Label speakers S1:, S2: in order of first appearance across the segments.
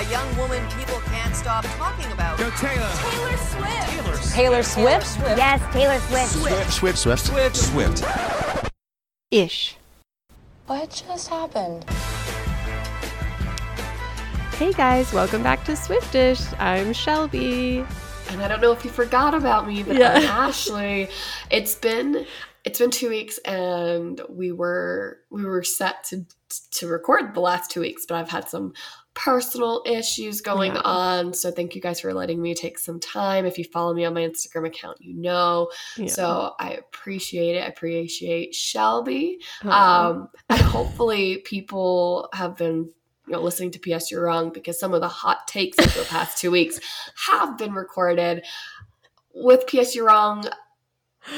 S1: A young woman people can't stop talking about.
S2: Go Taylor.
S1: Taylor Swift.
S2: Taylor.
S3: Taylor Swift?
S4: Yes, Taylor Swift.
S5: Swift, Swift, Swift, Swift.
S3: Ish.
S6: What just happened?
S3: Hey guys, welcome back to Swiftish. I'm Shelby.
S7: and I don't know if you forgot about me, but
S3: Yeah.
S7: I'm Ashley. It's been it's been two weeks, and we were we were set to to record the last two weeks, but I've had some personal issues going
S3: Yeah.
S7: on. So thank you guys for letting me take some time. If you follow me on my Instagram account, you know.
S3: Yeah.
S7: So I appreciate it. I appreciate Shelby.
S3: Aw.
S7: Um, and hopefully people have been you know listening to PS You're Wrong because some of the hot takes of the past two weeks have been recorded with PS You're Wrong.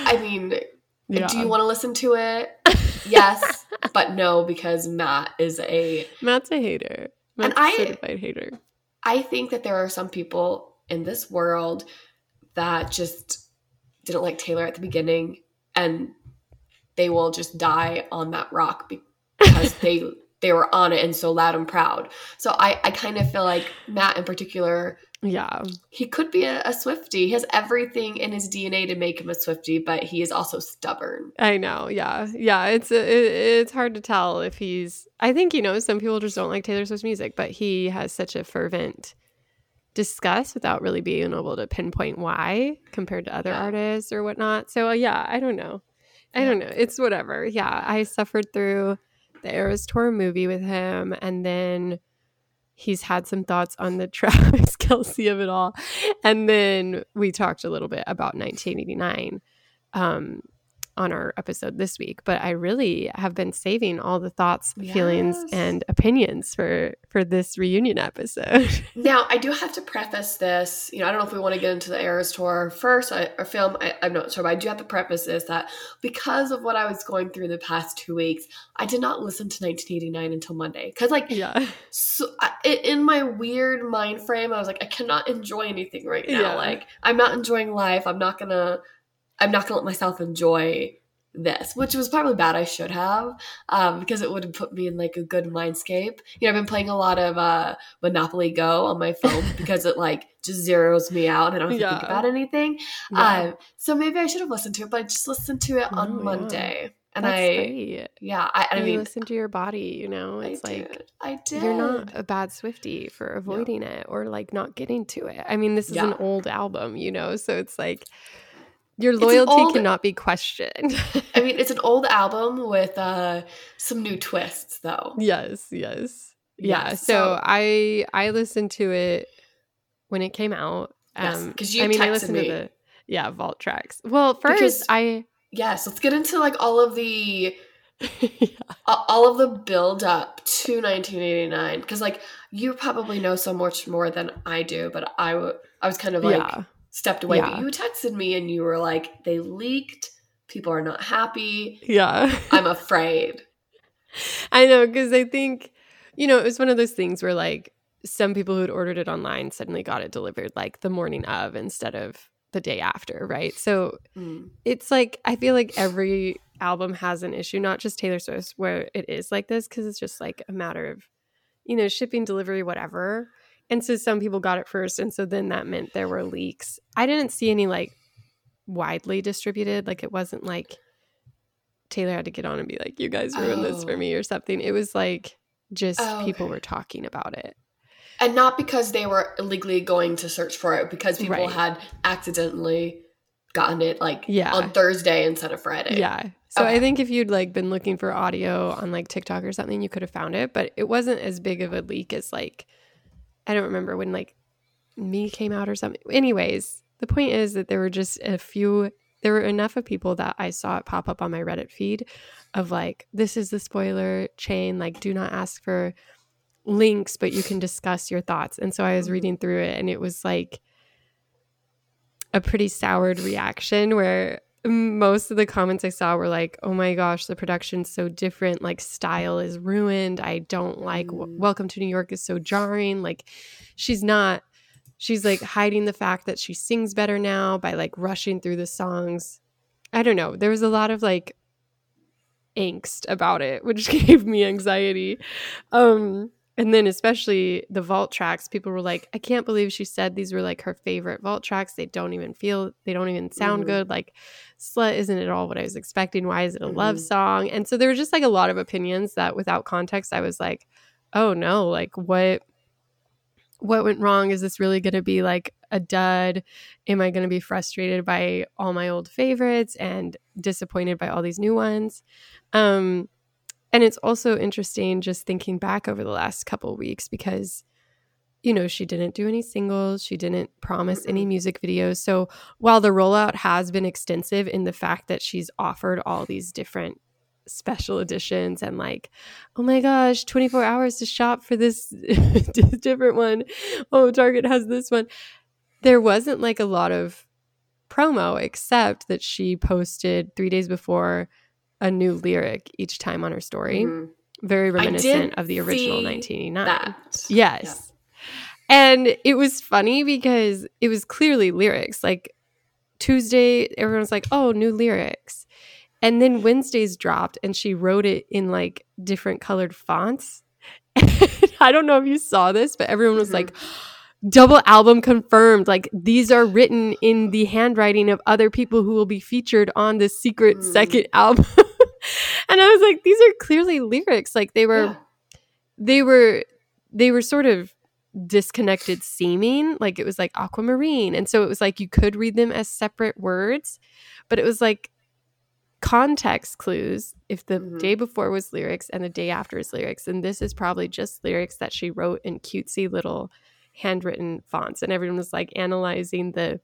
S7: I mean,
S3: Yeah.
S7: do you want to listen to it? Yes, but no because Matt is a.
S3: Matt's a hater. Matt's
S7: I
S3: certified hater.
S7: I think that there are some people in this world that just didn't like Taylor at the beginning and they will just die on that rock because they they were on it and so loud and proud. So I I kind of feel like Matt in particular
S3: Yeah.
S7: he could be a, a Swifty. He has everything in his DNA to make him a Swifty, but he is also stubborn.
S3: I know. Yeah. Yeah. It's it, it's hard to tell if he's. I think you know some people just don't like Taylor Swift's music, but he has such a fervent discuss without really being able to pinpoint why compared to other
S7: Yeah.
S3: artists or whatnot. So uh, yeah, I don't know. I don't know. It's whatever. Yeah, I suffered through the Eras Tour movie with him, and then he's had some thoughts on the Travis Kelce of it all, and then we talked a little bit about 1989 um, on our episode this week. But I really have been saving all the thoughts, feelings, and opinions for for this reunion episode.
S7: Now, I do have to preface this. You know, I don't know if we want to get into the Eras tour first I, or film. I, I'm not sure, but I do have to preface this that because of what I was going through the past two weeks, I did not listen to 1989 until Monday. Because, like,
S3: yeah,
S7: so i- in my weird mind frame, I was like, I cannot enjoy anything right now.
S3: Yeah.
S7: Like, I'm not enjoying life. I'm not gonna. I'm not gonna let myself enjoy this, which was probably bad. I should have, um, because it would have put me in like a good mindscape. You know, I've been playing a lot of uh, Monopoly Go on my phone because it like just zeroes me out. and I don't have to think about anything.
S3: yeah.
S7: Um, so maybe I should have listened to it, but I just listened to it
S3: Oh,
S7: on
S3: yeah.
S7: Monday, and
S3: That's
S7: I,
S3: great.
S7: yeah, I, I
S3: you
S7: mean,
S3: listen to your body. You know,
S7: I
S3: it's like
S7: did. I did.
S3: you're not a bad Swifty for avoiding it or like not getting to it. I mean, this is an old album, you know, so it's like your loyalty
S7: old-
S3: cannot be questioned.
S7: I mean, it's an old album with uh, some new twists, though.
S3: yes, yes. Yeah,
S7: Yes,
S3: so,
S7: so-
S3: I I listened to it when it came out. Um
S7: 'cause you
S3: I mean, I listened
S7: me.
S3: to the yeah, vault tracks. Well, first
S7: Because-
S3: I
S7: Yes, let's get into like all of the
S3: yeah.
S7: all of the build up to 1989 because like you probably know so much more than I do, but I w- I was kind of like
S3: yeah.
S7: Stepped away.
S3: Yeah.
S7: But you texted me and you were like, "They leaked. People are not happy.
S3: Yeah.
S7: I'm afraid."
S3: I know because I think, you know, it was one of those things where like some people who had ordered it online suddenly got it delivered like the morning of instead of the day after, right? So
S7: Mm.
S3: it's like I feel like every album has an issue, not just Taylor Swift, where it is like this because it's just like a matter of, you know, shipping, delivery, whatever. And so some people got it first, and so then that meant there were leaks. I didn't see any like widely distributed, like it wasn't like Taylor had to get on and be like, "You guys ruined this for
S7: Oh.
S3: me" or something. It was like just
S7: Oh,
S3: people
S7: okay.
S3: were talking about it.
S7: And not because they were illegally going to search for it, because people
S3: Right.
S7: had accidentally gotten it like
S3: Yeah.
S7: on Thursday instead of Friday.
S3: Yeah. So I think if you'd like been looking for audio on like TikTok or something, you could have found it, but it wasn't as big of a leak as like I don't remember when like me came out or something. Anyways, the point is that there were just a few there were enough of people that I saw it pop up on my Reddit feed of like this is the spoiler chain, like do not ask for links, but you can discuss your thoughts. And so I was reading through it and it was like a pretty soured reaction where most of the comments I saw were like, "Oh my gosh, the production's so different. Like style is ruined. I don't like w-
S7: Mm.
S3: Welcome to New York is so jarring. Like she's not she's like hiding the fact that she sings better now by like rushing through the songs. I don't know. There was a lot of like angst about it, which gave me anxiety. Um and then especially the vault tracks, people were like, I can't believe she said these were like her favorite vault tracks. They don't even feel, they don't even sound
S7: Mhm.
S3: good. Like, Slut isn't at all what I was expecting. Why is it a love
S7: Mhm.
S3: song? And so there were just like a lot of opinions that without context, I was like, oh no, like what what went wrong? Is this really going to be like a dud? Am I going to be frustrated by all my old favorites and disappointed by all these new ones? Um, and it's also interesting just thinking back over the last couple weeks because, you know, she didn't do any singles, she didn't promise any music videos. So while the rollout has been extensive in the fact that she's offered all these different special editions and like oh my gosh 24 hours to shop for this different one. Oh target has this one. There wasn't like a lot of promo except that she posted three days before a new lyric each time on her story
S7: Mhm.
S3: very reminiscent of the original
S7: see
S3: 1989
S7: That.
S3: Yes. And it was funny because it was clearly lyrics. Like Tuesday, everyone was like, oh, new lyrics. And then Wednesday's dropped and she wrote it in like different colored fonts. I don't know if you saw this, but everyone was
S7: Mhm.
S3: like, double album confirmed. Like these are written in the handwriting of other people who will be featured on the secret
S7: Mm.
S3: second album. And I was like, these are clearly lyrics. Like they were
S7: Yeah.
S3: they were they were sort of disconnected seeming like it was like aquamarine and so it was like you could read them as separate words but it was like context clues if the
S7: Mhm.
S3: day before was lyrics and the day after is lyrics and this is probably just lyrics that she wrote in cutesy little handwritten fonts and everyone was like analyzing the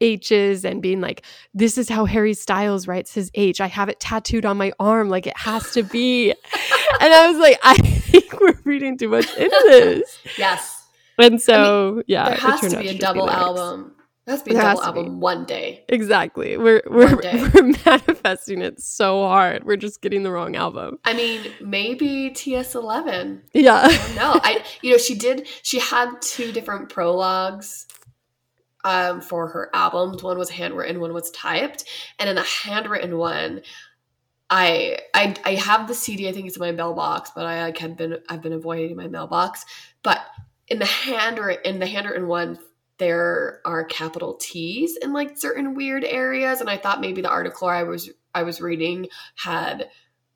S3: H's and being like, this is how Harry Styles writes his H. I have it tattooed on my arm, like it has to be. and I was like, I think we're reading too much into this.
S7: Yes.
S3: And so, yeah,
S7: there has to be a double album. There has to be a double
S3: be.
S7: album one day.
S3: Exactly. We're we're we're manifesting it so hard. We're just getting the wrong album.
S7: I mean, maybe TS11.
S3: Yeah.
S7: I don't know. I you know she did. She had two different prologues um, for her albums. One was handwritten, one was typed, and in the handwritten one. I, I I have the CD. I think it's in my mailbox, but I like have been I've been avoiding my mailbox. But in the handwritten in the handwritten one, there are capital T's in like certain weird areas, and I thought maybe the article I was I was reading had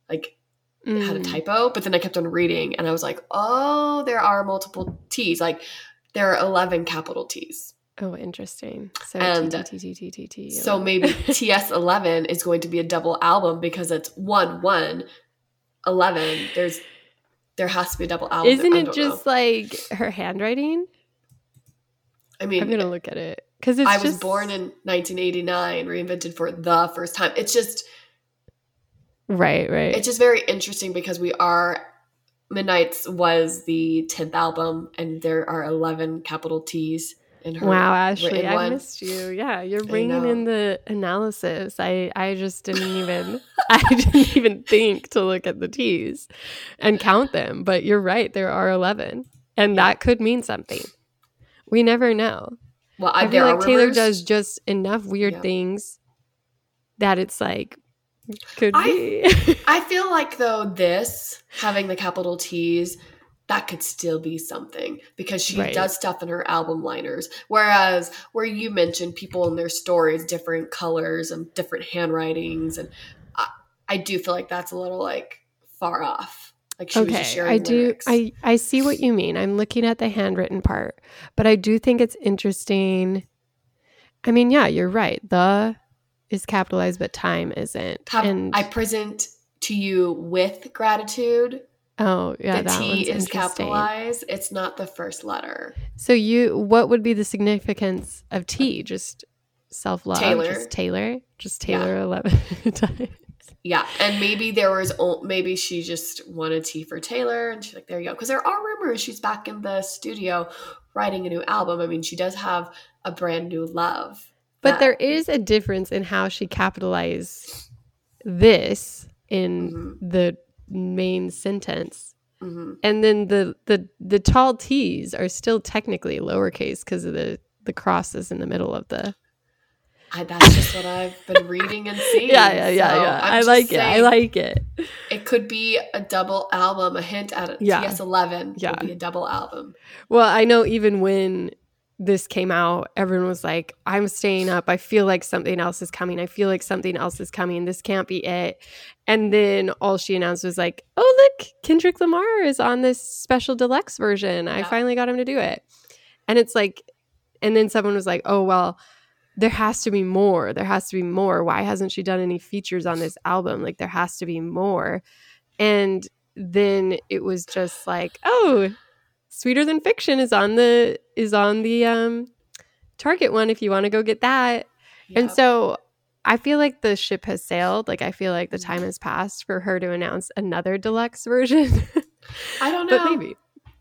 S7: like it had a
S3: Mm.
S7: typo, but then I kept on reading and I was like, oh, there are multiple T's. Like there are 11 capital T's.
S3: Oh, interesting. So
S7: And
S3: T T T T T T.
S7: So maybe TS11 is going to be a double album because it's 1 1 11. There's there has to be a double album.
S3: Isn't it just
S7: know.
S3: like her handwriting?
S7: I mean,
S3: I'm gonna look at it because
S7: I was
S3: just-
S7: born in 1989, reinvented for the first time. It's just
S3: right, right.
S7: it's just very interesting because we are Midnights was the 10th album and there are 11 capital T's in her
S3: Wow, Ashley, I
S7: one.
S3: missed you. Yeah, you're bringing in the analysis. I I just didn't even I didn't even think to look at the T's and count them. But you're right, there are 11, and
S7: Yeah.
S3: that could mean something. We never know.
S7: Well,
S3: I,
S7: I,
S3: feel like Taylor does just enough weird
S7: Yeah.
S3: things that it's like could
S7: I-
S3: be.
S7: I feel like though this having the capital T's that could still be something because she
S3: Right.
S7: does stuff in her album liners. Whereas where you mentioned people in their stories, different colors and different handwritings, and I, I do feel like that's a little like far off. Like she was
S3: okay,
S7: sharing
S3: I do. I I see what you mean. I'm looking at the handwritten part, but I do think it's interesting. I mean, yeah, you're right. The is capitalized, but time isn't.
S7: Have-
S3: and
S7: I present to you with gratitude.
S3: Oh, yeah,
S7: the T is capitalized. It's not the first letter.
S3: So you, what would be the significance of T? Just self love,
S7: Taylor.
S3: just Taylor, just
S7: Yeah.
S3: Taylor eleven times.
S7: Yeah, and maybe there was maybe she just wanted T for Taylor, and she's like, "There you go." Because there are rumors she's back in the studio writing a new album. I mean, she does have a brand new love,
S3: But
S7: that-
S3: there is a difference in how she capitalized this in
S7: Mhm.
S3: the main sentence.
S7: Mhm.
S3: And then the the the tall T's are still technically lowercase because of the the crosses in the middle of the
S7: I, that's just what I've been reading and seeing.
S3: Yeah, yeah, yeah,
S7: So
S3: yeah. I like it. I like it.
S7: It could be a double album. A hint at a
S3: Yeah.
S7: TS11
S3: Yeah.
S7: will be a double album.
S3: Well, I know even when this came out, everyone was like, I'm staying up. I feel like something else is coming. I feel like something else is coming. This can't be it. And then all she announced was like, oh, look, Kendrick Lamar is on this special deluxe version. I finally got him to do it. And it's like, and then someone was like, oh, well, there has to be more. There has to be more. Why hasn't she done any features on this album? Like, there has to be more. And then it was just like, oh, Sweeter Than Fiction is on the is on the um Target one if you want to go get that. And so I feel like the ship has sailed. Like I feel like the time has passed for her to announce another deluxe version.
S7: I don't know.
S3: but maybe.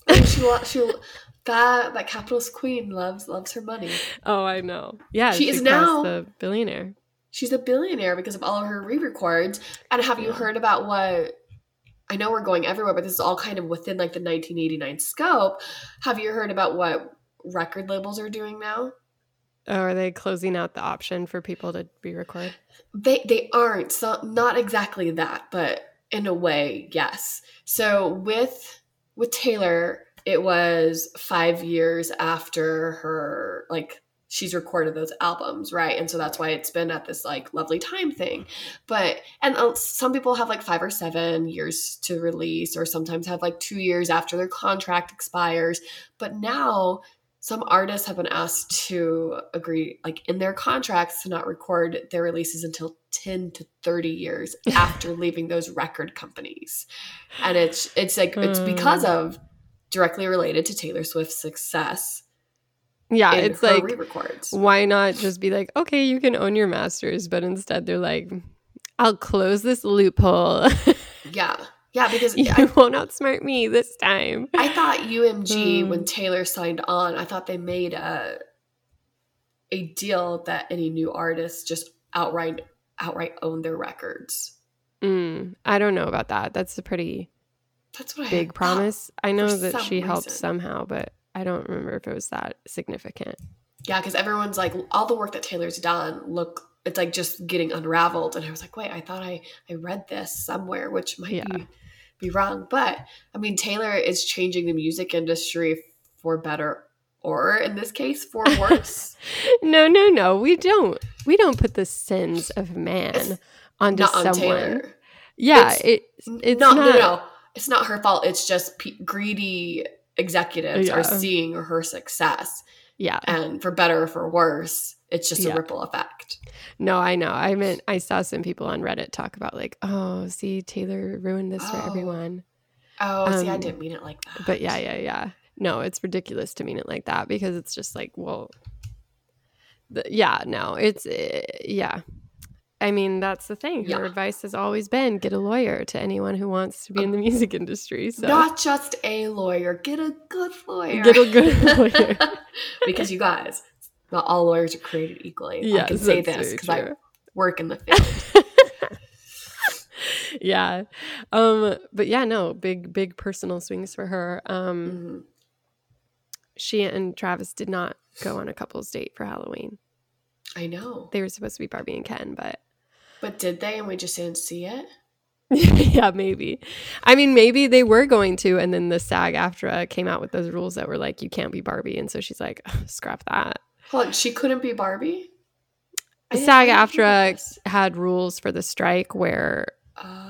S7: Oh, she lo- she lo- that that capitalist queen loves loves her money.
S3: Oh, I know. Yeah,
S7: She is now-
S3: the billionaire.
S7: She's a billionaire because of all of her re-records. And have you heard about what? I know we're going everywhere, but this is all kind of within like the 1989 scope. Have you heard about what record labels are doing now?
S3: Oh, are they closing out the option for people to re-record?
S7: They they aren't. So not exactly that, but in a way, yes. So with with Taylor, it was five years after her like she's recorded those albums, right? And so that's why it's been at this like lovely time thing. But and uh, some people have like five or seven years to release, or sometimes have like two years after their contract expires. But now some artists have been asked to agree like in their contracts to not record their releases until 10 to 30 years after leaving those record companies and it's it's like it's because
S3: Hmm.
S7: of directly related to taylor swift's success
S3: Yeah, it's like
S7: re-records
S3: why not just be like, okay, you can own your masters, but instead they're like, I'll close this loophole.
S7: yeah yeah because
S3: you
S7: I,
S3: won't outsmart me this time.
S7: I thought umg
S3: Hmm.
S7: when taylor signed on i thought they made a a deal that any new artists just outright outright own their records
S3: Mm, I don't know about that. That's a pretty
S7: that's what
S3: big
S7: thought.
S3: promise. I know that she helped somehow, but I don't remember if it was that significant.
S7: Yeah, because everyone's like, all the work that Taylor's done, look, it's like just getting unraveled. And I was like, wait, I thought I, I read this somewhere, which might
S3: Yeah.
S7: be, be wrong. But I mean, Taylor is changing the music industry for better or in this case, for worse.
S3: No, no, no. We don't. We don't put the sins of man
S7: It's
S3: onto
S7: not on
S3: someone.
S7: Taylor.
S3: Yeah,
S7: It's-
S3: it, it's
S7: no,
S3: not.
S7: no, no. It's not her fault. It's just pe greedy executives
S3: Yeah.
S7: are seeing her success.
S3: Yeah,
S7: And for better or for worse, it's just
S3: Yeah.
S7: a ripple effect.
S3: no, I know. I meant I saw some people on Reddit talk about like, oh, see, Taylor ruined this for
S7: Oh.
S3: everyone.
S7: Oh, see, I
S3: Um,
S7: didn't mean it like that.
S3: But yeah, yeah, yeah. No, it's ridiculous to mean it like that because it's just like, well, the, yeah, no, it's uh, yeah. I mean, that's the thing. Her
S7: Yeah.
S3: advice has always been get a lawyer to anyone who wants to be in the music industry. So
S7: Not just a lawyer, get a good lawyer.
S3: Get a good lawyer.
S7: because you guys, not all lawyers are created equally. I can say this because I work in the field.
S3: yeah. Um, but yeah, no, big, big personal swings for her. Um,
S7: Mhm.
S3: she and Travis did not go on a couple's date for Halloween.
S7: I know.
S3: They were supposed to be Barbie and Ken, but
S7: But did they and we just didn't see it?
S3: yeah, maybe. I mean, maybe they were going to, and then the SAG AFTRA came out with those rules that were like, you can't be Barbie, and so she's like, scrap that.
S7: Hold on, she couldn't be Barbie? I
S3: The
S7: didn't-
S3: SAG
S7: I didn't hear
S3: AFTRA had rules for the strike where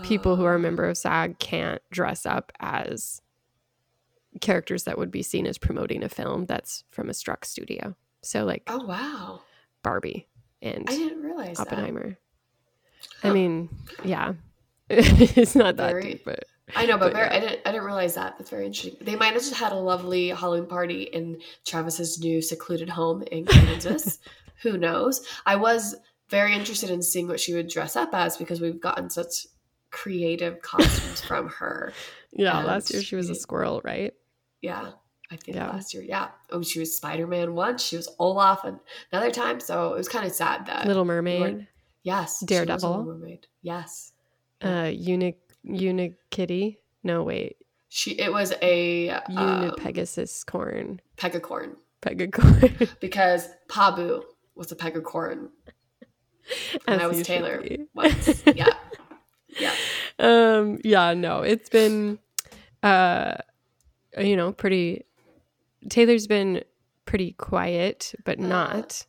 S3: people who are a
S7: Oh.
S3: member of SAG can't dress up as characters that would be seen as promoting a film that's from a struck studio. So like
S7: Oh wow.
S3: Barbie and
S7: I didn't realize
S3: Oppenheimer.
S7: Huh.
S3: I mean, yeah. it's not that
S7: Very-
S3: deep, but.
S7: I know, but,
S3: but
S7: very,
S3: yeah.
S7: I didn't I didn't realize that. That's very interesting. They might have just had a lovely Halloween party in Travis's new secluded home in Kansas. Who knows? I was very interested in seeing what she would dress up as because we've gotten such creative costumes from her.
S3: yeah,
S7: And
S3: last year she was a squirrel, right?
S7: Yeah. I think
S3: Yeah.
S7: last year, yeah. Oh, she was Spider Man once. She was Olaf another time. So it was kind of sad that
S3: Little Mermaid,
S7: Yes, she was a
S3: Daredevil.
S7: Mermaid. Yes,
S3: uh Unic Unikitty. No, wait.
S7: she. It was a um,
S3: Unipegasus corn.
S7: pegacorn
S3: Pegacorn.
S7: because Pabu was a pegacorn And I was Taylor once. Yeah. Yeah.
S3: um yeah no it's been uh you know pretty taylor's been pretty quiet but
S7: Uh,
S3: not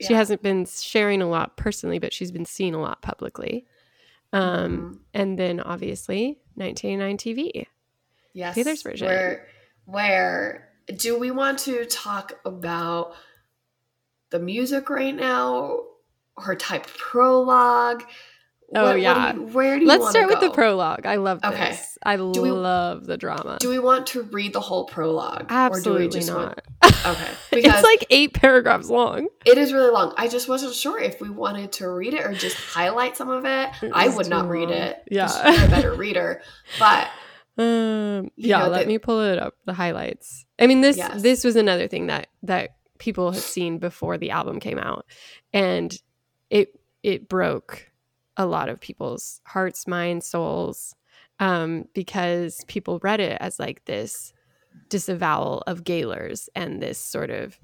S3: she
S7: yeah.
S3: hasn't been sharing a lot personally but she's been seen a lot publicly um
S7: Mhm.
S3: and then obviously 1989 tv
S7: Yes.
S3: Taylor's version.
S7: Where, where do we want to talk about the music right now? Her type prologue?
S3: Oh,
S7: What- what do
S3: yeah.
S7: you- where do you
S3: let's start with the prologue i love
S7: Okay.
S3: this i
S7: we-
S3: love the drama
S7: Do we want to read the whole prologue?
S3: absolutely
S7: or do we just
S3: not
S7: Want, okay. Because
S3: it's like eight paragraphs long
S7: it is really long. I just wasn't sure if we wanted to read it or just highlight some of it.
S3: It
S7: I would not read it.
S3: Yeah.
S7: You're a better reader. But
S3: Um, yeah,
S7: know,
S3: let
S7: the-
S3: me pull it up. The highlights. I mean this
S7: Yes.
S3: this was another thing that that people had seen before the album came out, and it it broke a lot of people's hearts, minds, souls, um, because people read it as like this disavowal of Gaylors and this sort of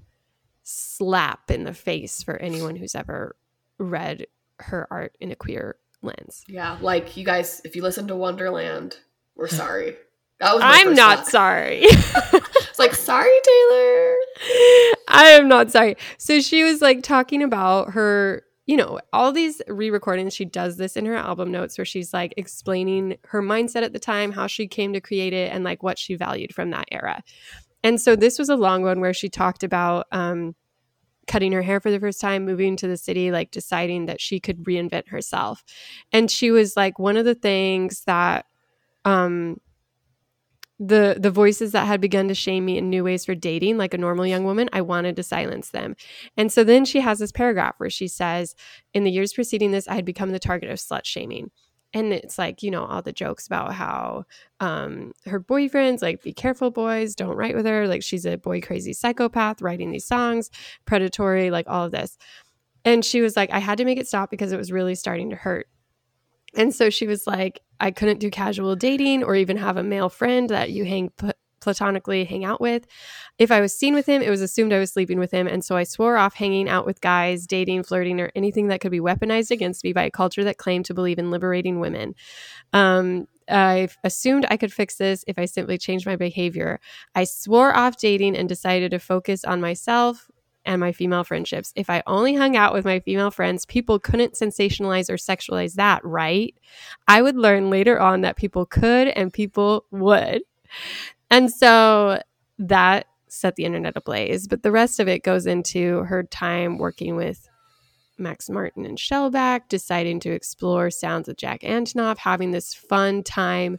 S3: slap in the face for anyone who's ever read her art in a queer lens.
S7: yeah, like you guys, if you listen to Wonderland, we're sorry. That was
S3: I'm not
S7: thought.
S3: sorry.
S7: It's like, sorry, Taylor.
S3: I am not sorry. So she was like talking about her, you know, all these re recordings. She does this in her album notes where she's like explaining her mindset at the time, how she came to create it, and like what she valued from that era. And so this was a long one where she talked about um, cutting her hair for the first time, moving to the city, like deciding that she could reinvent herself. And she was like, one of the things that um, the the voices that had begun to shame me in new ways for dating like a normal young woman i wanted to silence them. And so then she has this paragraph where she says in the years preceding this i had become the target of slut shaming. And it's like you know all the jokes about how um her boyfriends like be careful boys don't write with her. Like she's a boy crazy psychopath writing these songs predatory like all of this. And she was like i had to make it stop because it was really starting to hurt and so she was like, I couldn't do casual dating or even have a male friend that you hang pl- platonically hang out with. If I was seen with him, it was assumed I was sleeping with him. And so I swore off hanging out with guys, dating, flirting, or anything that could be weaponized against me by a culture that claimed to believe in liberating women. Um, I assumed I could fix this if I simply changed my behavior. I swore off dating and decided to focus on myself, and my female friendships. If I only hung out with my female friends, people couldn't sensationalize or sexualize that, right? I would learn later on that people could and people would. And so that set the internet ablaze. But the rest of it goes into her time working with Max Martin and Shellback, deciding to explore sounds with Jack Antonoff, having this fun time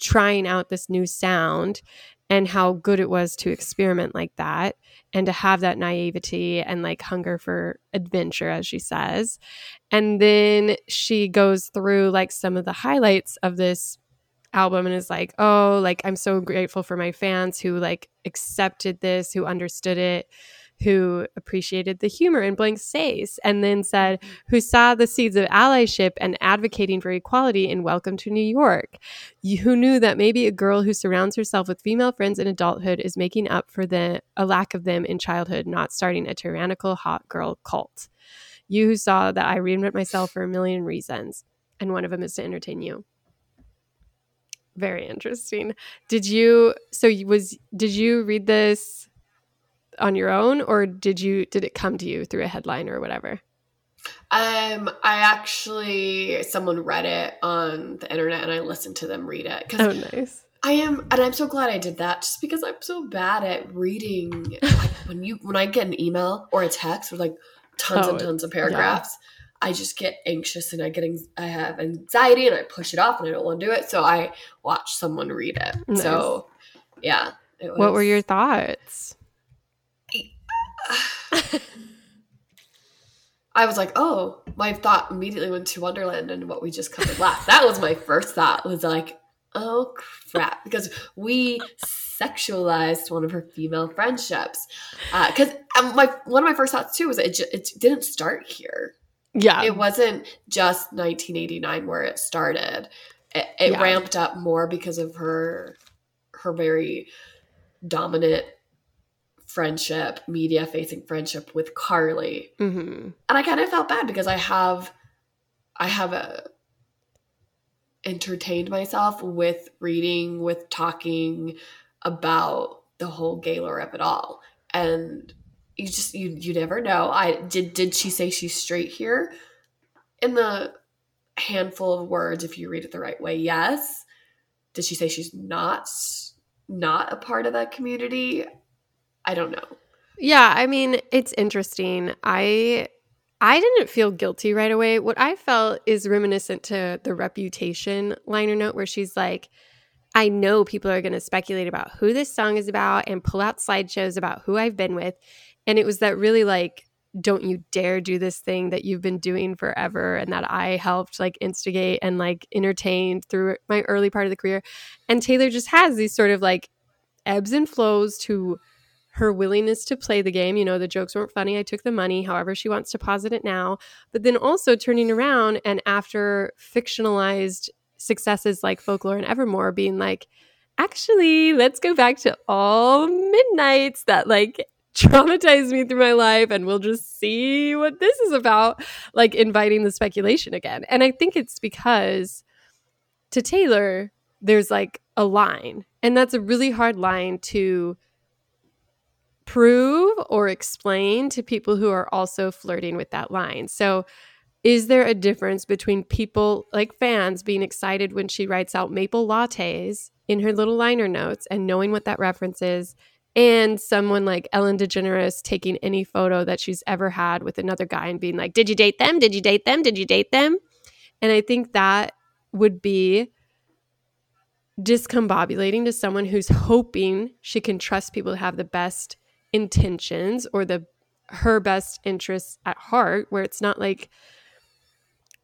S3: trying out this new sound and how good it was to experiment like that and to have that naivety and like hunger for adventure as she says. And then she goes through like some of the highlights of this album and is like oh like i'm so grateful for my fans who like accepted this who understood it who appreciated the humor in blank space and then said who saw the seeds of allyship and advocating for equality in welcome to new york? Who knew that maybe a girl who surrounds herself with female friends in adulthood is making up for the a lack of them in childhood not starting a tyrannical hot girl cult. You who saw that i reinvent myself for a million reasons and one of them is to entertain you. Very interesting. Did you so you- was did you read this on your own or did you did it come to you through a headline or whatever
S7: Um, I actually someone read it on the internet and I listened to them read it
S3: oh nice
S7: I am, and I'm so glad I did that. Just because I'm so bad at reading. Like when you when I get an email or a text with like tons
S3: Oh,
S7: and tons of paragraphs, I just get anxious and I get I have anxiety and I push it off and I don't want to do it. So I watch someone read it. So yeah, it
S3: what were your thoughts
S7: I was like, oh, my thought immediately went to Wonderland and what we just covered last. That was my first thought. Was like, oh crap, because we sexualized one of her female friendships. Because um, my one of my first thoughts too was it it didn't start here.
S3: yeah
S7: It wasn't just 1989 where it started. It, it
S3: Yeah.
S7: ramped up more because of her her very dominant friendship, media facing friendship with Karlie.
S3: Mm-hmm.
S7: And I kind of felt bad because I have I have a entertained myself with reading, with talking about the whole Gaylor of it all. And you just you you never know. I did did she say she's straight here? In the handful of words, if you read it the right way, yes. Did she say she's not not a part of that community? I don't know.
S3: Yeah, I mean, it's interesting. I I didn't feel guilty right away. What I felt is reminiscent to the reputation liner note where she's like, I know people are going to speculate about who this song is about and pull out slideshows about who I've been with. And it was that really like, don't you dare do this thing that you've been doing forever and that I helped like instigate and like entertained through my early part of the career. And Taylor just has these sort of like ebbs and flows to her willingness to play the game. You know, the jokes weren't funny. I took the money, however, she wants to posit it now. But then also turning around and after fictionalized successes like Folklore and Evermore, being like, actually, let's go back to all midnights that like traumatized me through my life and we'll just see what this is about. Like inviting the speculation again. And I think it's because to Taylor, there's like a line, and that's a really hard line to prove or explain to people who are also flirting with that line. So, is there a difference between people like fans being excited when she writes out maple lattes in her little liner notes and knowing what that reference is, and someone like Ellen DeGeneres taking any photo that she's ever had with another guy and being like, Did you date them? Did you date them? Did you date them? And I think that would be discombobulating to someone who's hoping she can trust people to have the best intentions or the her best interests at heart where it's not like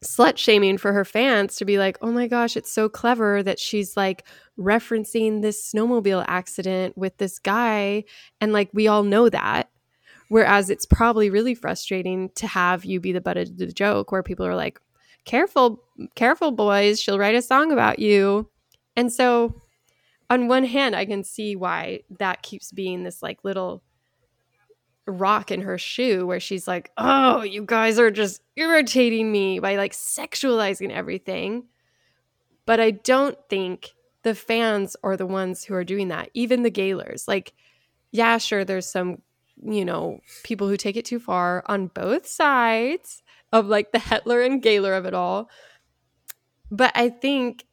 S3: slut shaming for her fans to be like oh my gosh it's so clever that she's like referencing this snowmobile accident with this guy and like we all know that. Whereas it's probably really frustrating to have you be the butt of the joke where people are like careful careful boys she'll write a song about you. And so on one hand i can see why that keeps being this like little rock in her shoe where she's like, "Oh, you guys are just irritating me by like sexualizing everything." But I don't think the fans are the ones who are doing that. Even the Gaylors. Like, yeah, sure there's some, you know, people who take it too far on both sides of like the Hetlor and Gaylor of it all. But I think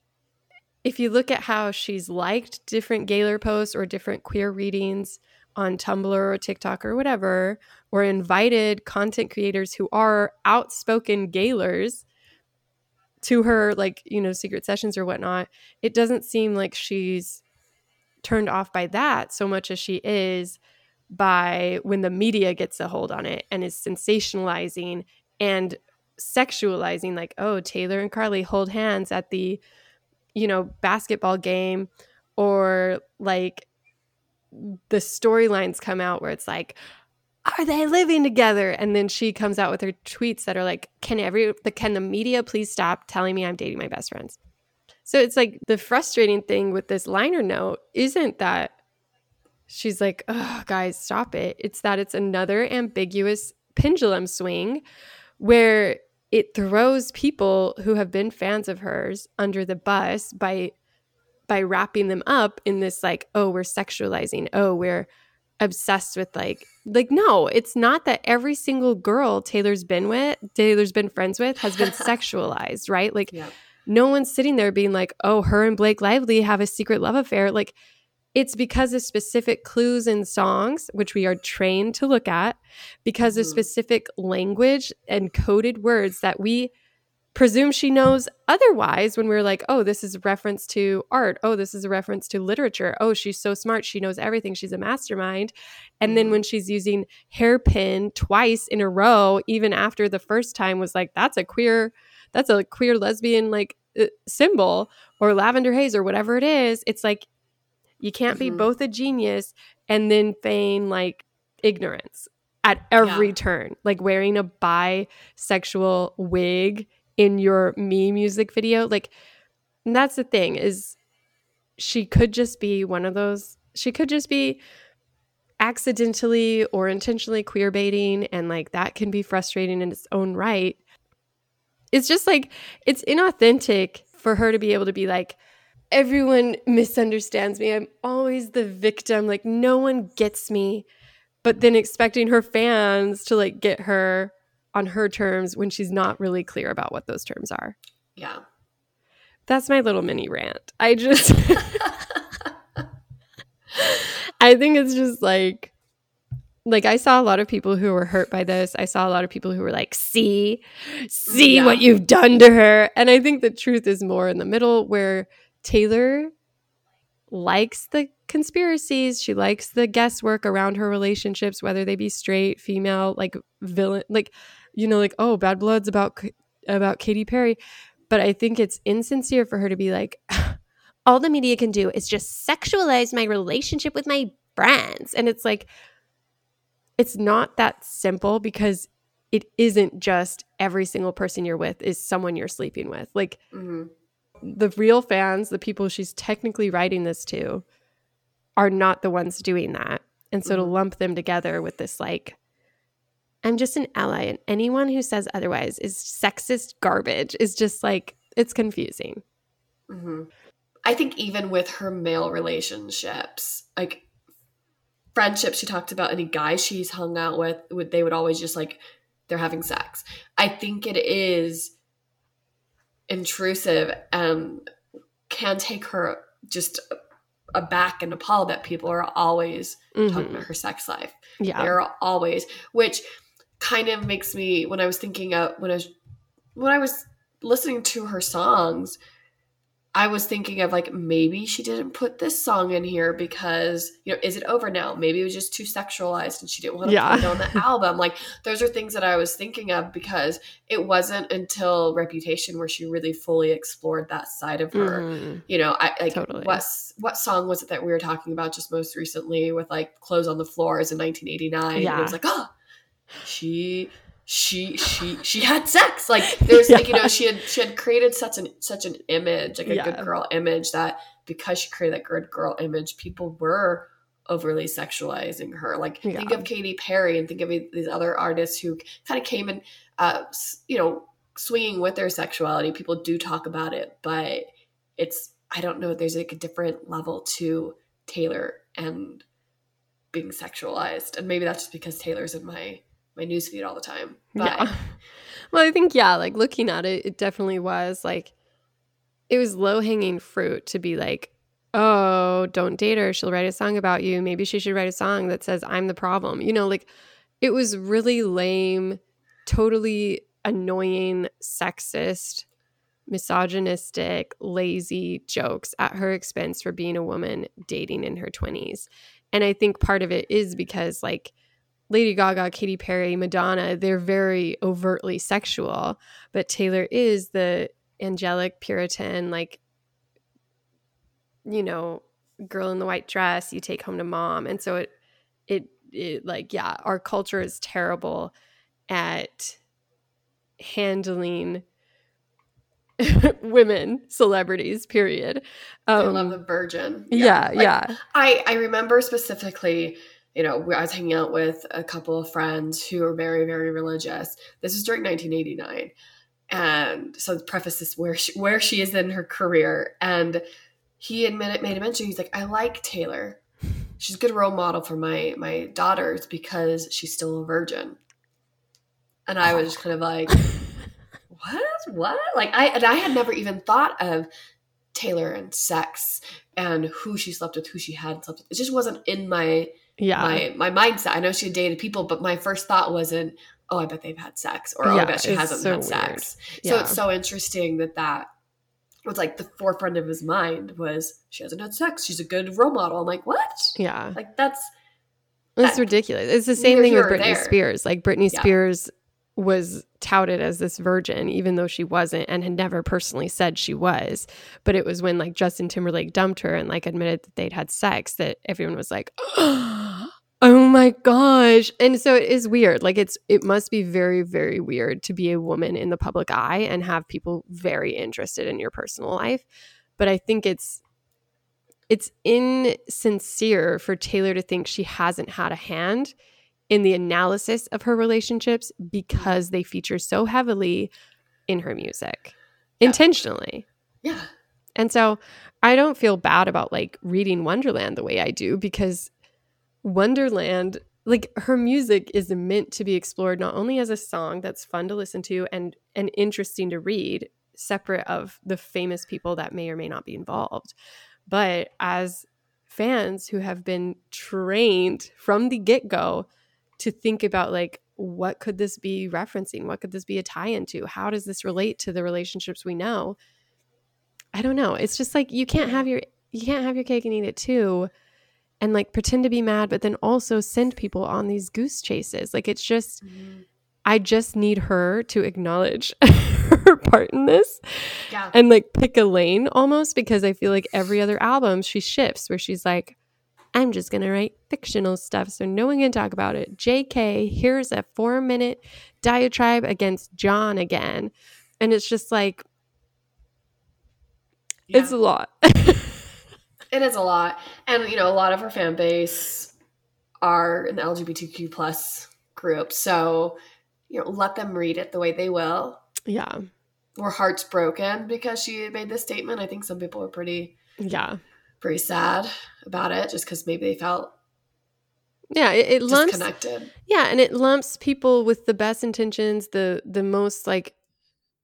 S3: if you look at how she's liked different Gaylor posts or different queer readings, on Tumblr or TikTok or whatever, or invited content creators who are outspoken Gaylors to her, like, you know, secret sessions or whatnot, it doesn't seem like she's turned off by that so much as she is by when the media gets a hold on it and is sensationalizing and sexualizing, like, oh, Taylor and Karlie hold hands at the, you know, basketball game, or like the storylines come out where it's like are they living together? And then she comes out with her tweets that are like can every the can the media please stop telling me i'm dating my best friends? So it's like the frustrating thing with this liner note isn't that she's like oh guys stop it. It's that it's another ambiguous pendulum swing where it throws people who have been fans of hers under the bus by by wrapping them up in this like oh we're sexualizing oh we're obsessed with like like no it's not that every single girl taylor's been with taylor's been friends with has been sexualized right like yeah. no one's sitting there being like oh her and blake lively have a secret love affair like it's because of specific clues in songs which we are trained to look at because mm-hmm. of specific language and coded words that we presume she knows otherwise when we're like, oh, this is a reference to art. Oh, this is a reference to literature. Oh, she's so smart. She knows everything. She's a mastermind. And then mm-hmm. when she's using hairpin twice in a row, even after the first time was like, that's a queer, that's a queer lesbian like uh, symbol or lavender haze or whatever it is. It's like, you can't mm-hmm. be both a genius and then feign like ignorance at every yeah. turn, like wearing a bisexual wig in your me music video like and that's the thing is she could just be one of those she could just be accidentally or intentionally queer baiting and like that can be frustrating in its own right. It's just like it's inauthentic for her to be able to be like everyone misunderstands me. I'm always the victim. Like no one gets me. But then expecting her fans to like get her on her terms when she's not really clear about what those terms are.
S7: Yeah.
S3: That's my little mini rant. I just I think it's just like like I saw a lot of people who were hurt by this. I saw a lot of people who were like, "See, see
S7: Yeah.
S3: what you've done to her." And I think the truth is more in the middle where Taylor likes the conspiracies. She likes the guesswork around her relationships, whether they be straight, female, like villain, like you know, like oh, Bad Blood's about about Katy Perry. But I think it's insincere for her to be like, all the media can do is just sexualize my relationship with my friends. And it's like, it's not that simple because it isn't just every single person you're with is someone you're sleeping with. Like
S7: hmm
S3: the real fans, the people she's technically writing this to, are not the ones doing that. And so to
S7: Mhm.
S3: lump them together with this, like, I'm just an ally, and anyone who says otherwise is sexist garbage is just like, it's confusing.
S7: hmm I think even with her male relationships, like friendships she talked about, any guy she's hung out with, would they would always just like they're having sex. I think it is intrusive and can take her just aback and appalled that people are always talking
S3: Mhm.
S7: about her sex life.
S3: Yeah.
S7: They're always, which kind of makes me when I was thinking of when I was when I was listening to her songs, I was thinking of like maybe she didn't put this song in here because you know is it over now? Maybe it was just too sexualized and she didn't want to
S3: Yeah.
S7: put it on the album. Like those are things that I was thinking of because it wasn't until Reputation where she really fully explored that side of her
S3: Mhm.
S7: you know i like
S3: Totally.
S7: what what song was it that we were talking about just most recently with like clothes on the floors in 1989 and it was like oh she she she she had sex. Like there's like you know she had she had created such an such an image like a
S3: Yeah.
S7: good girl image that because she created that good girl image people were overly sexualizing her. Like think of Katy Perry and think of these other artists who kind of came in uh you know swinging with their sexuality. People do talk about it but it's I don't know. There's like a different level to Taylor and being sexualized, and maybe that's just because Taylor's in my my newsfeed all the time. But
S3: Yeah. Well, I think, yeah, like looking at it, it definitely was like, it was low hanging fruit to be like, oh, don't date her. She'll write a song about you. Maybe she should write a song that says, I'm the problem. You know, like it was really lame, totally annoying, sexist, misogynistic, lazy jokes at her expense for being a woman dating in her 20s. And I think part of it is because, like, Lady Gaga, Katy Perry, Madonna, they're very overtly sexual, but Taylor is the angelic Puritan, like, you know, girl in the white dress you take home to mom. And so it, it, it like, yeah, our culture is terrible at handling women celebrities, period.
S7: I
S3: Um,
S7: love the Virgin.
S3: yeah,
S7: Like,
S3: yeah.
S7: I I remember specifically. You know, I was hanging out with a couple of friends who are very, very religious. This was during 1989, and so to preface this where she, where she is in her career, and he admitted made a mention. He's like, I like Taylor. She's a good role model for my my daughters because she's still a virgin. And I was just kind of like, what? What? Like I and I had never even thought of Taylor and sex and who she slept with, who she had slept with. It just wasn't in my
S3: Yeah.
S7: my my mindset. I know she had dated people, but my first thought wasn't, oh, I bet they've had sex, or oh,
S3: Yeah,
S7: I bet she hasn't
S3: so
S7: had sex. So it's so interesting that that was like the forefront of his mind was she hasn't had sex. She's a good role model. I'm like, what?
S3: yeah.
S7: Like that's
S3: It's
S7: that-
S3: ridiculous. It's the same thing with Britney. Spears. Like Britney
S7: Yeah.
S3: Spears was touted as this virgin, even though she wasn't, and had never personally said she was. But it was when like Justin Timberlake dumped her and like admitted that they'd had sex that everyone was like, "Oh my gosh!" And so it is weird. Like it's it must be very very weird to be a woman in the public eye and have people very interested in your personal life. But I think it's it's insincere for Taylor to think she hasn't had a hand in the analysis of her relationships because they feature so heavily in her music
S7: Yeah.
S3: intentionally.
S7: Yeah.
S3: And so I don't feel bad about like reading Wonderland the way I do because Wonderland, like her music is meant to be explored not only as a song that's fun to listen to and and interesting to read, separate of the famous people that may or may not be involved, but as fans who have been trained from the get-go to think about like what could this be referencing? What could this be a tie into? How does this relate to the relationships we know? I don't know. It's just like you can't have your you can't have your cake and eat it too and like pretend to be mad but then also send people on these goose chases. Like it's just mm-hmm. I just need her to acknowledge her part in this
S7: Yeah.
S3: and like pick a lane almost because I feel like every other album she shifts where she's like, I'm just gonna write fictional stuff so no one can talk about it. JK, here's a four minute diatribe against John again. And it's just like
S7: Yeah.
S3: it's a lot.
S7: It is a lot, and you know, a lot of her fan base are in the LGBTQ plus group. So, you know, let them read it the way they will.
S3: yeah.
S7: Were hearts broken because she made this statement? I think some people were pretty
S3: Yeah.
S7: Pretty sad about it, just because maybe they felt
S3: Yeah. It, it lumps
S7: disconnected.
S3: Yeah, and it lumps people with the best intentions, the the most like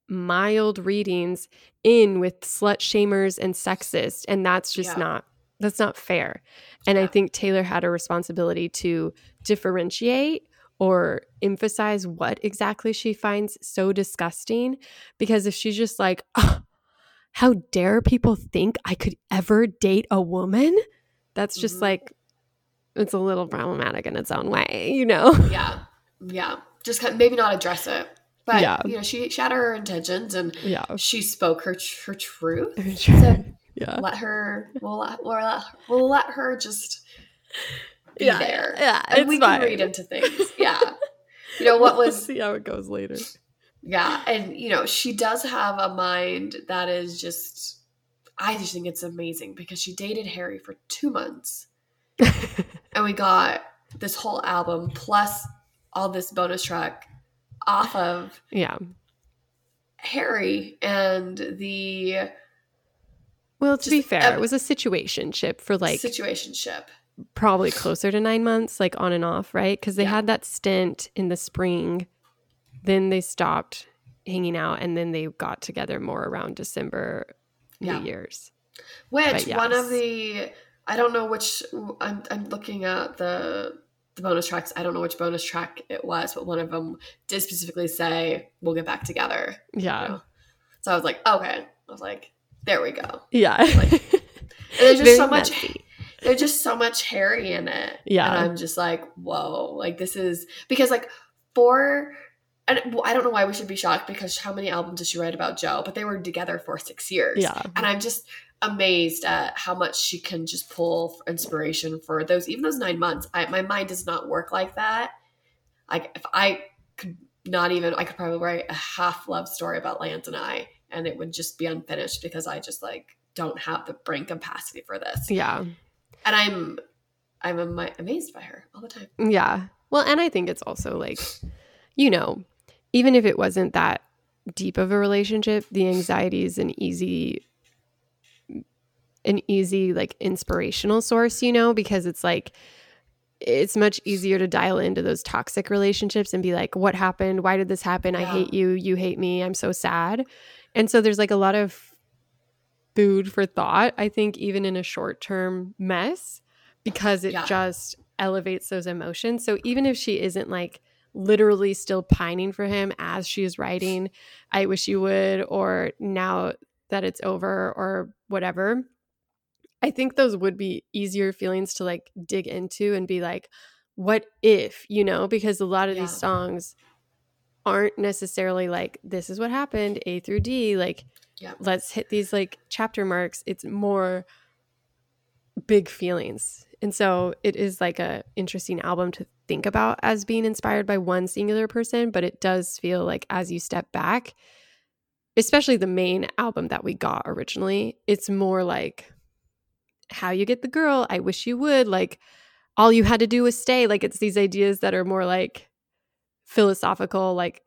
S3: mild readings in with slut shamers and sexist, and that's just
S7: Yeah.
S3: not that's not fair. And I think Taylor had a responsibility to differentiate or emphasize what exactly she finds so disgusting because if she's just like "Ugh, how dare people think I could ever date a woman? That's just
S7: Mhm.
S3: like it's a little problematic in its own way, you know?
S7: Yeah, yeah. Just maybe not address it, but
S3: Yeah.
S7: you know, she she had her intentions and
S3: Yeah.
S7: she spoke her her truth. So
S3: yeah.
S7: let her. We'll let we'll let, we'll let her just be
S3: Yeah,
S7: there.
S3: yeah,
S7: and
S3: it's
S7: we
S3: fine.
S7: can read into things. Yeah. You know what
S3: We'll
S7: was
S3: see how it goes later.
S7: Yeah, and you know, she does have a mind that is just I just think it's amazing because she dated Harry for 2 months. and we got this whole album plus all this bonus track off of
S3: yeah.
S7: Harry and the
S3: Well, to be fair, it was a situationship for like
S7: situationship.
S3: probably closer to nine months, like on and off, right? Because they
S7: Yeah.
S3: had that stint in the spring, then they stopped hanging out, and then they got together more around December,
S7: Yeah.
S3: New Year's.
S7: Which
S3: But
S7: one of the I don't know which I'm I'm looking at the the bonus tracks. I don't know which bonus track it was, but one of them did specifically say we'll get back together.
S3: Yeah.
S7: you know? So I was like, okay. I was like, there we go.
S3: Yeah.
S7: Like, And there's just so much
S3: messy.
S7: there's just so much Harry in it.
S3: Yeah.
S7: And I'm just like, whoa, like this is because like for and well, I don't know why we should be shocked because how many albums did she write about Joe? But they were together for six years.
S3: Yeah.
S7: And I'm just amazed at how much she can just pull inspiration for those, even those nine months. I, my mind does not work like that. Like if I could not even, I could probably write a half love story about Lance and I, and it would just be unfinished because I just like don't have the brain capacity for this.
S3: Yeah.
S7: And I'm, I'm ama- amazed by her all the time.
S3: Yeah. Well, and I think it's also like, you know, even if it wasn't that deep of a relationship, the anxiety is an easy an easy like inspirational source, you know, because it's like it's much easier to dial into those toxic relationships and be like, what happened? Why did this happen? I hate you. You hate me. I'm so sad. And so there's like a lot of food for thought, I think, even in a short term mess, because it
S7: Yeah.
S3: just elevates those emotions. So even if she isn't like literally still pining for him as she is writing, I wish you would, or now that it's over, or whatever, I think those would be easier feelings to like dig into and be like, what if, you know, because a lot of
S7: Yeah.
S3: these songs aren't necessarily like, this is what happened, A through D. Like,
S7: Yeah.
S3: let's hit these like chapter marks. It's more big feelings. And so it is like a interesting album to think about as being inspired by one singular person, but it does feel like as you step back, especially the main album that we got originally, it's more like how you get the girl. I wish you would. Like, all you had to do was stay. Like, it's these ideas that are more like philosophical, like,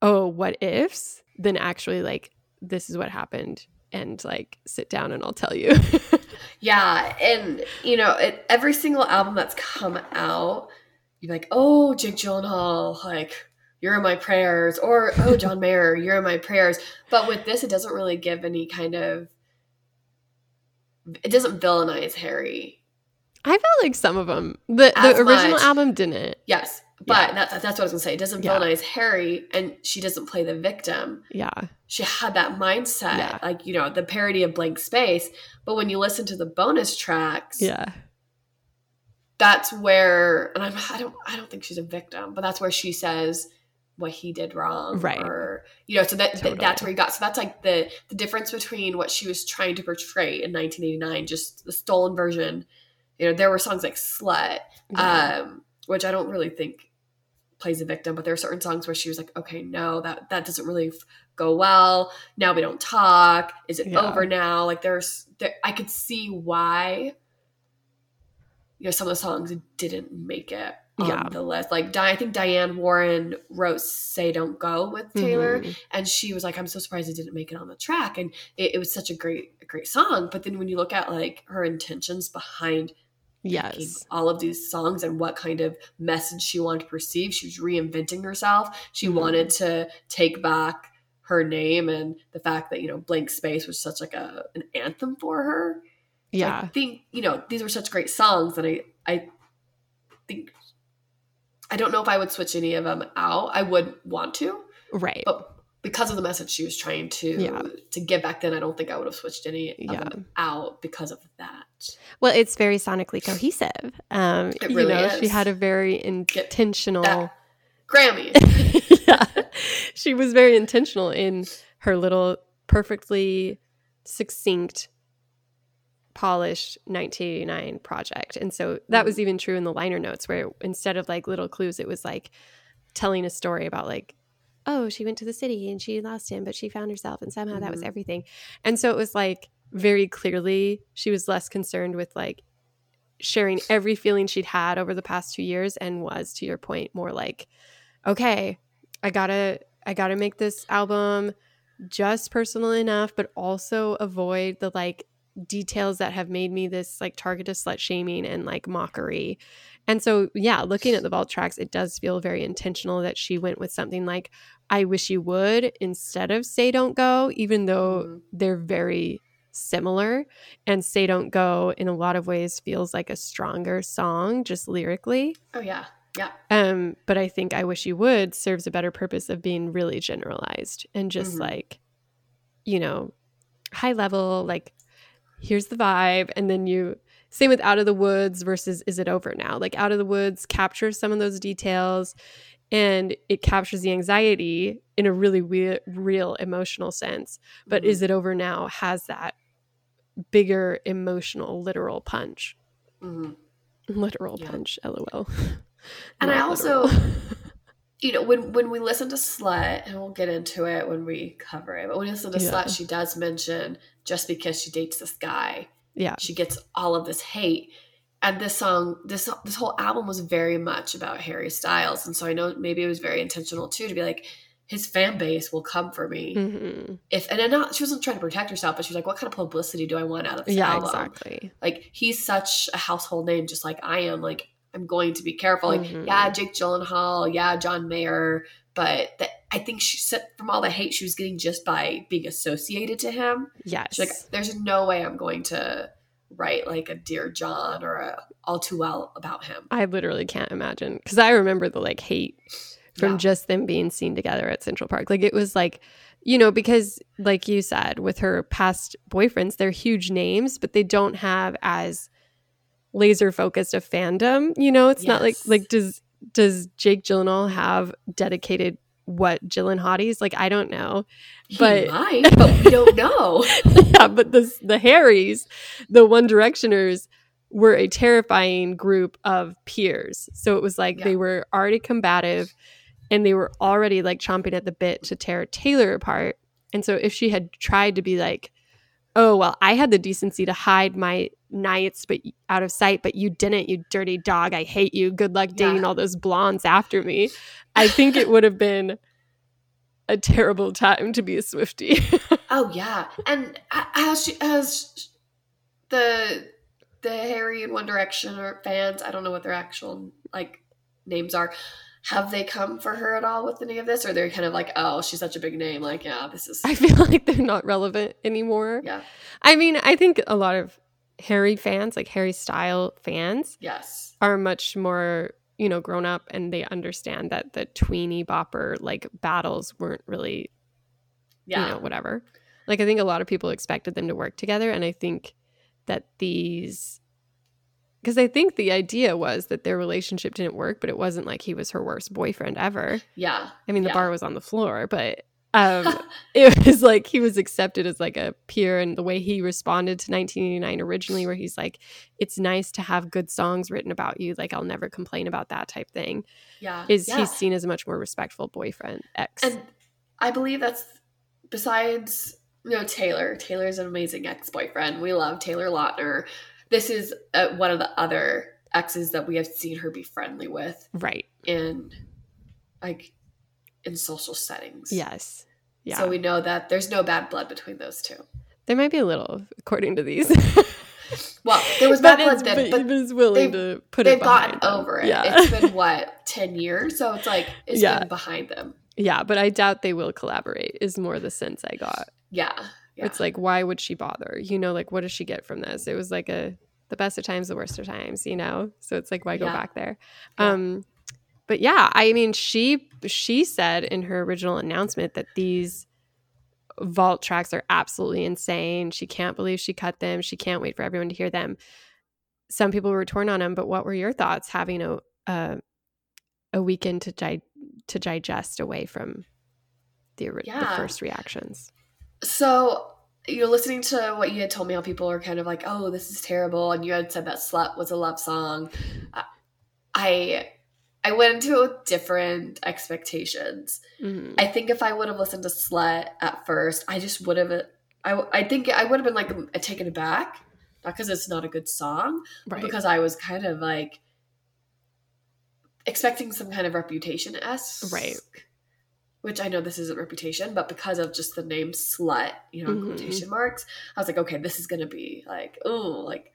S3: oh, what ifs, than actually like, this is what happened. And like, sit down and I'll tell you.
S7: Yeah, and you know, it, every single album that's come out, you're like, oh, Jake Gyllenhaal, like you're in my prayers, or oh, John Mayer, you're in my prayers. But with this, it doesn't really give any kind of. It doesn't villainize Harry.
S3: I felt like some of them. The
S7: As
S3: the original
S7: much.
S3: album didn't.
S7: Yes, but
S3: Yeah.
S7: that's that's what I was gonna say. It doesn't
S3: Yeah.
S7: villainize Harry, and she doesn't play the victim.
S3: Yeah.
S7: She had that mindset,
S3: Yeah.
S7: like you know, the parody of Blank Space. But when you listen to the bonus tracks,
S3: Yeah.
S7: that's where and I'm, I don't I don't think she's a victim, but that's where she says what he did wrong,
S3: Right.
S7: Or you know, so that th-
S3: Totally.
S7: that's where you got. So that's like the the difference between what she was trying to portray in 1989, just the stolen version. You know, there were songs like "Slut,"
S3: Yeah.
S7: um, which I don't really think plays a victim, but there are certain songs where she was like, "Okay, no, that that doesn't really f- go well. Now we don't talk. Is it
S3: Yeah.
S7: over now?" Like there's, there, I could see why you know some of the songs didn't make it on
S3: Yeah.
S7: the list like Di- i think diane warren wrote say don't go with taylor
S3: Mhm.
S7: and she was like i'm so surprised it didn't make it on the track and it, it was such a great a great song but then when you look at like her intentions behind
S3: Yes.
S7: all of these songs and what kind of message she wanted to perceive she was reinventing herself she
S3: Mhm.
S7: wanted to take back her name and the fact that you know blank space was such like a an anthem for her yeah I think you know these were such great songs that I I think I don't know if I would switch any of them out. I would want to,
S3: Right.
S7: but because of the message she was trying to
S3: Yeah.
S7: to give back then, I don't think I would have switched any
S3: Yeah.
S7: out because of that.
S3: Well, it's very sonically cohesive. Um,
S7: It
S3: you
S7: really
S3: know, she had a very intentional.
S7: Grammy.
S3: Yeah. She was very intentional in her little perfectly succinct polished 1989 project. And so that was even true in the liner notes where instead of like little clues it was like telling a story about like oh, she went to the city and she lost him, but she found herself and somehow that was
S7: Mhm.
S3: everything. And so it was like very clearly she was less concerned with like sharing every feeling she'd had over the past 2 years and was to your point more like okay, I got to I got to make this album just personal enough but also avoid the like details that have made me this like target of slut shaming and like mockery. And so yeah, looking at the vault tracks it does feel very intentional that she went with something like I wish you would instead of say don't go even though
S7: Mhm.
S3: they're very similar and say don't go in a lot of ways feels like a stronger song just lyrically
S7: Oh yeah, yeah.
S3: um, but I think I wish you would serves a better purpose of being really generalized and just
S7: Mhm.
S3: like, you know, high level, like here's the vibe, and then you same with Out of the Woods versus Is It Over Now? Like Out of the Woods captures some of those details and it captures the anxiety in a really we- real emotional sense. But
S7: Mhm.
S3: Is It Over Now has that bigger emotional literal punch.
S7: Mhm.
S3: Literal
S7: Yeah.
S3: punch, lol.
S7: And I also-. you know when when we listen to slut and we'll get into it when we cover it but when we listen to
S3: Yeah.
S7: slut she does mention just because she dates this guy
S3: yeah.
S7: she gets all of this hate and this song this this whole album was very much about harry styles and so i know maybe it was very intentional too to be like his fan base will come for me
S3: hmm
S7: if and then not she wasn't trying to protect herself but she was like what kind of publicity do i want out of this
S3: Yeah,
S7: album
S3: exactly.
S7: like he's such a household name just like i am like i'm going to be careful like
S3: Mhm.
S7: yeah jake gyllenhaal yeah john mayer but that i think she said from all the hate she was getting just by being associated to him
S3: Yes.
S7: she's like there's no way i'm going to write like a dear john or a all too well about him
S3: I literally can't imagine because I remember the like hate from
S7: Yeah.
S3: just them being seen together at Central Park. Like it was like, you know, because like you said, with her past boyfriends, they're huge names, but they don't have as laser focused a fandom. You know, it's not like like does does Jake Gyllenhaal have dedicated what Gyllen hotties? Like I don't know.
S7: he
S3: but-
S7: might but we don't know
S3: yeah, but the the Harrys, the One Directioners, were a terrifying group of peers. So it was like
S7: Yeah.
S3: they were already combative, and they were already like chomping at the bit to tear Taylor apart. And so if she had tried to be like oh well i had the decency to hide my nights but out of sight but you didn't you dirty dog i hate you good luck
S7: Yeah.
S3: dating all those blondes after me i think it would have been a terrible time to be a swifty
S7: Oh yeah, and has she has the the Harry and One Direction or fans? I don't know what their actual like names are. Have they come for her at all with any of this, or they're kind of like, oh, she's such a big name, like yeah, this is
S3: i feel like they're not relevant anymore.
S7: Yeah,
S3: i mean i think a lot of harry fans like harry style fans
S7: yes,
S3: are much more you know grown up and they understand that the tweeny bopper like battles weren't really
S7: yeah,
S3: you know whatever. Like i think a lot of people expected them to work together. And i think that these because i think the idea was that their relationship didn't work but it wasn't like he was her worst boyfriend ever
S7: yeah,
S3: i mean the
S7: Yeah.
S3: bar was on the floor but um it was like he was accepted as like a peer and the way he responded to 1989 originally where he's like it's nice to have good songs written about you like i'll never complain about that type thing
S7: yeah.
S3: is
S7: yeah.
S3: he's seen as a much more respectful boyfriend ex
S7: And I believe that's besides you know Taylor. Taylor's an amazing ex boyfriend. We love Taylor Lautner. This is uh, one of the other exes that we have seen her be friendly with
S3: right
S7: in like in social settings.
S3: yes yeah
S7: So we know that there's no bad blood between those two.
S3: there might be a little according to these
S7: Well, there was bad blood then,
S3: but,
S7: but
S3: willing
S7: they've-
S3: to put
S7: they've
S3: it
S7: gotten
S3: them.
S7: over it.
S3: yeah
S7: It's been what ten years, so it's like it's
S3: Yeah.
S7: been behind them.
S3: yeah but i doubt they will collaborate is more the sense i got
S7: Yeah, yeah.
S3: It's like, why would she bother? You know, like, what does she get from this? It was like a the best of times, the worst of times, you know? So it's like, why go
S7: Yeah.
S3: back there?
S7: Yeah.
S3: Um, but yeah, I mean, she she said in her original announcement that these vault tracks are absolutely insane. She can't believe she cut them. She can't wait for everyone to hear them. Some people were torn on them, but what were your thoughts having a a, a weekend to di- to digest away from the, ori- the first reactions?
S7: So, you know, listening to what you had told me, how people are kind of like, "Oh, this is terrible," and you had said that "Slut" was a love song. I- I went into it with different expectations.
S3: Mhm.
S7: I think if I would have listened to "Slut" at first, I just would have. I I think I would have been like taken aback, not because it's not a good song, but because I was kind of like expecting some kind of reputation s
S3: Right.
S7: Which I know this isn't reputation, but because of just the name slut, you know,
S3: Mhm.
S7: quotation marks, I was like, okay, this is gonna be like, oh, like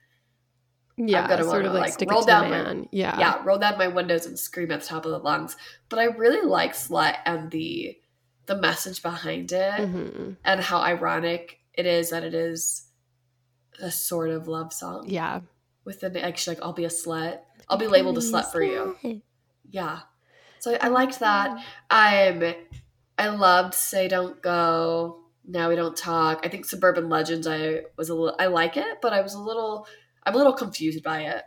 S3: yeah,
S7: gonna
S3: sort
S7: wanna,
S3: of like,
S7: like, roll down my-
S3: yeah,
S7: yeah, roll down my windows and scream at the top of the lungs. But I really like slut and the the message behind it
S3: Mhm.
S7: and how ironic it is that it is a sort of love song.
S3: yeah.
S7: With the actually like I'll be a slut. I'll be labeled a slut for you. Yeah. So I liked that. Um I loved Say Don't Go. Now we don't talk. I think Suburban Legends I was a little I like it, but I was a little I'm a little confused by it.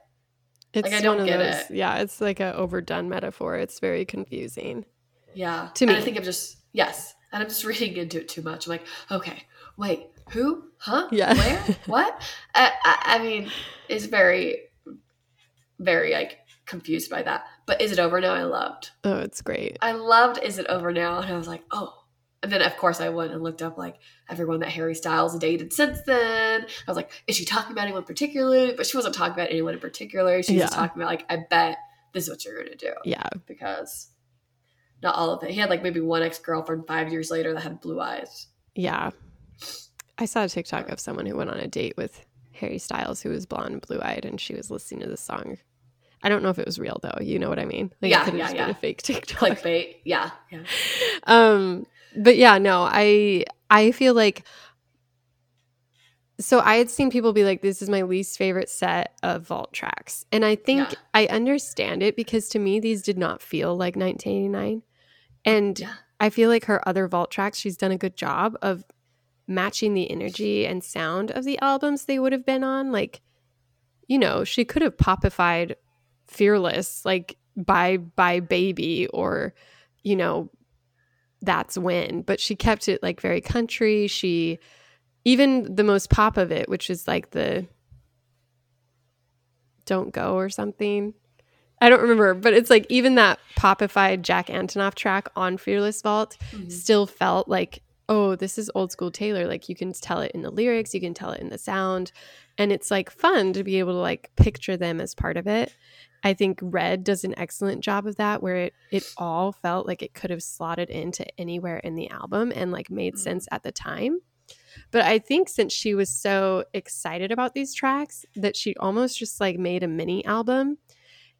S3: It's
S7: I don't get
S3: those.
S7: it.
S3: Yeah, it's like an overdone metaphor. It's very confusing.
S7: Yeah.
S3: To me, And.
S7: I think I'm just yes. And I'm just reading into it too much. I'm like, okay, wait, who? Huh?
S3: Yeah.
S7: Where? what? I, I, I mean, it's very, very like confused by that. But is it over now? I loved.
S3: Oh, it's great.
S7: I loved Is It Over Now? And I was like, oh. And then, of course, I went and looked up like everyone that Harry Styles dated since then. I was like, is she talking about anyone particularly? But she wasn't talking about anyone in particular. She was just talking about like, I bet this is what you're going to do
S3: Yeah,
S7: because not all of it. He had like maybe one ex girlfriend five years later that had blue eyes.
S3: yeah. I saw a TikTok of someone who went on a date with Harry Styles, who was blonde and blue eyed, and she was listening to the song. I don't know if it was real though. You know what I mean? Like
S7: Yeah,
S3: it could have
S7: yeah,
S3: just
S7: yeah.
S3: been a fake TikTok.
S7: Clickbait. Yeah. Yeah.
S3: um but yeah no i i feel like so i had seen people be like this is my least favorite set of vault tracks and i think
S7: Yeah.
S3: i understand it because to me these did not feel like 1989 and
S7: Yeah.
S3: i feel like her other vault tracks she's done a good job of matching the energy and sound of the albums they would have been on like you know she could have popified fearless like bye bye baby or you know that's when but she kept it like very country she even the most pop of it which is like the don't go or something i don't remember but it's like even that popified jack antonoff track on fearless vault
S7: Mhm.
S3: still felt like oh, this is old school Taylor. Like you can tell it in the lyrics, you can tell it in the sound. And it's like fun to be able to like picture them as part of it. I think Red does an excellent job of that where it it all felt like it could have slotted into anywhere in the album and like made
S7: Mhm.
S3: sense at the time. But I think since she was so excited about these tracks that she almost just like made a mini album.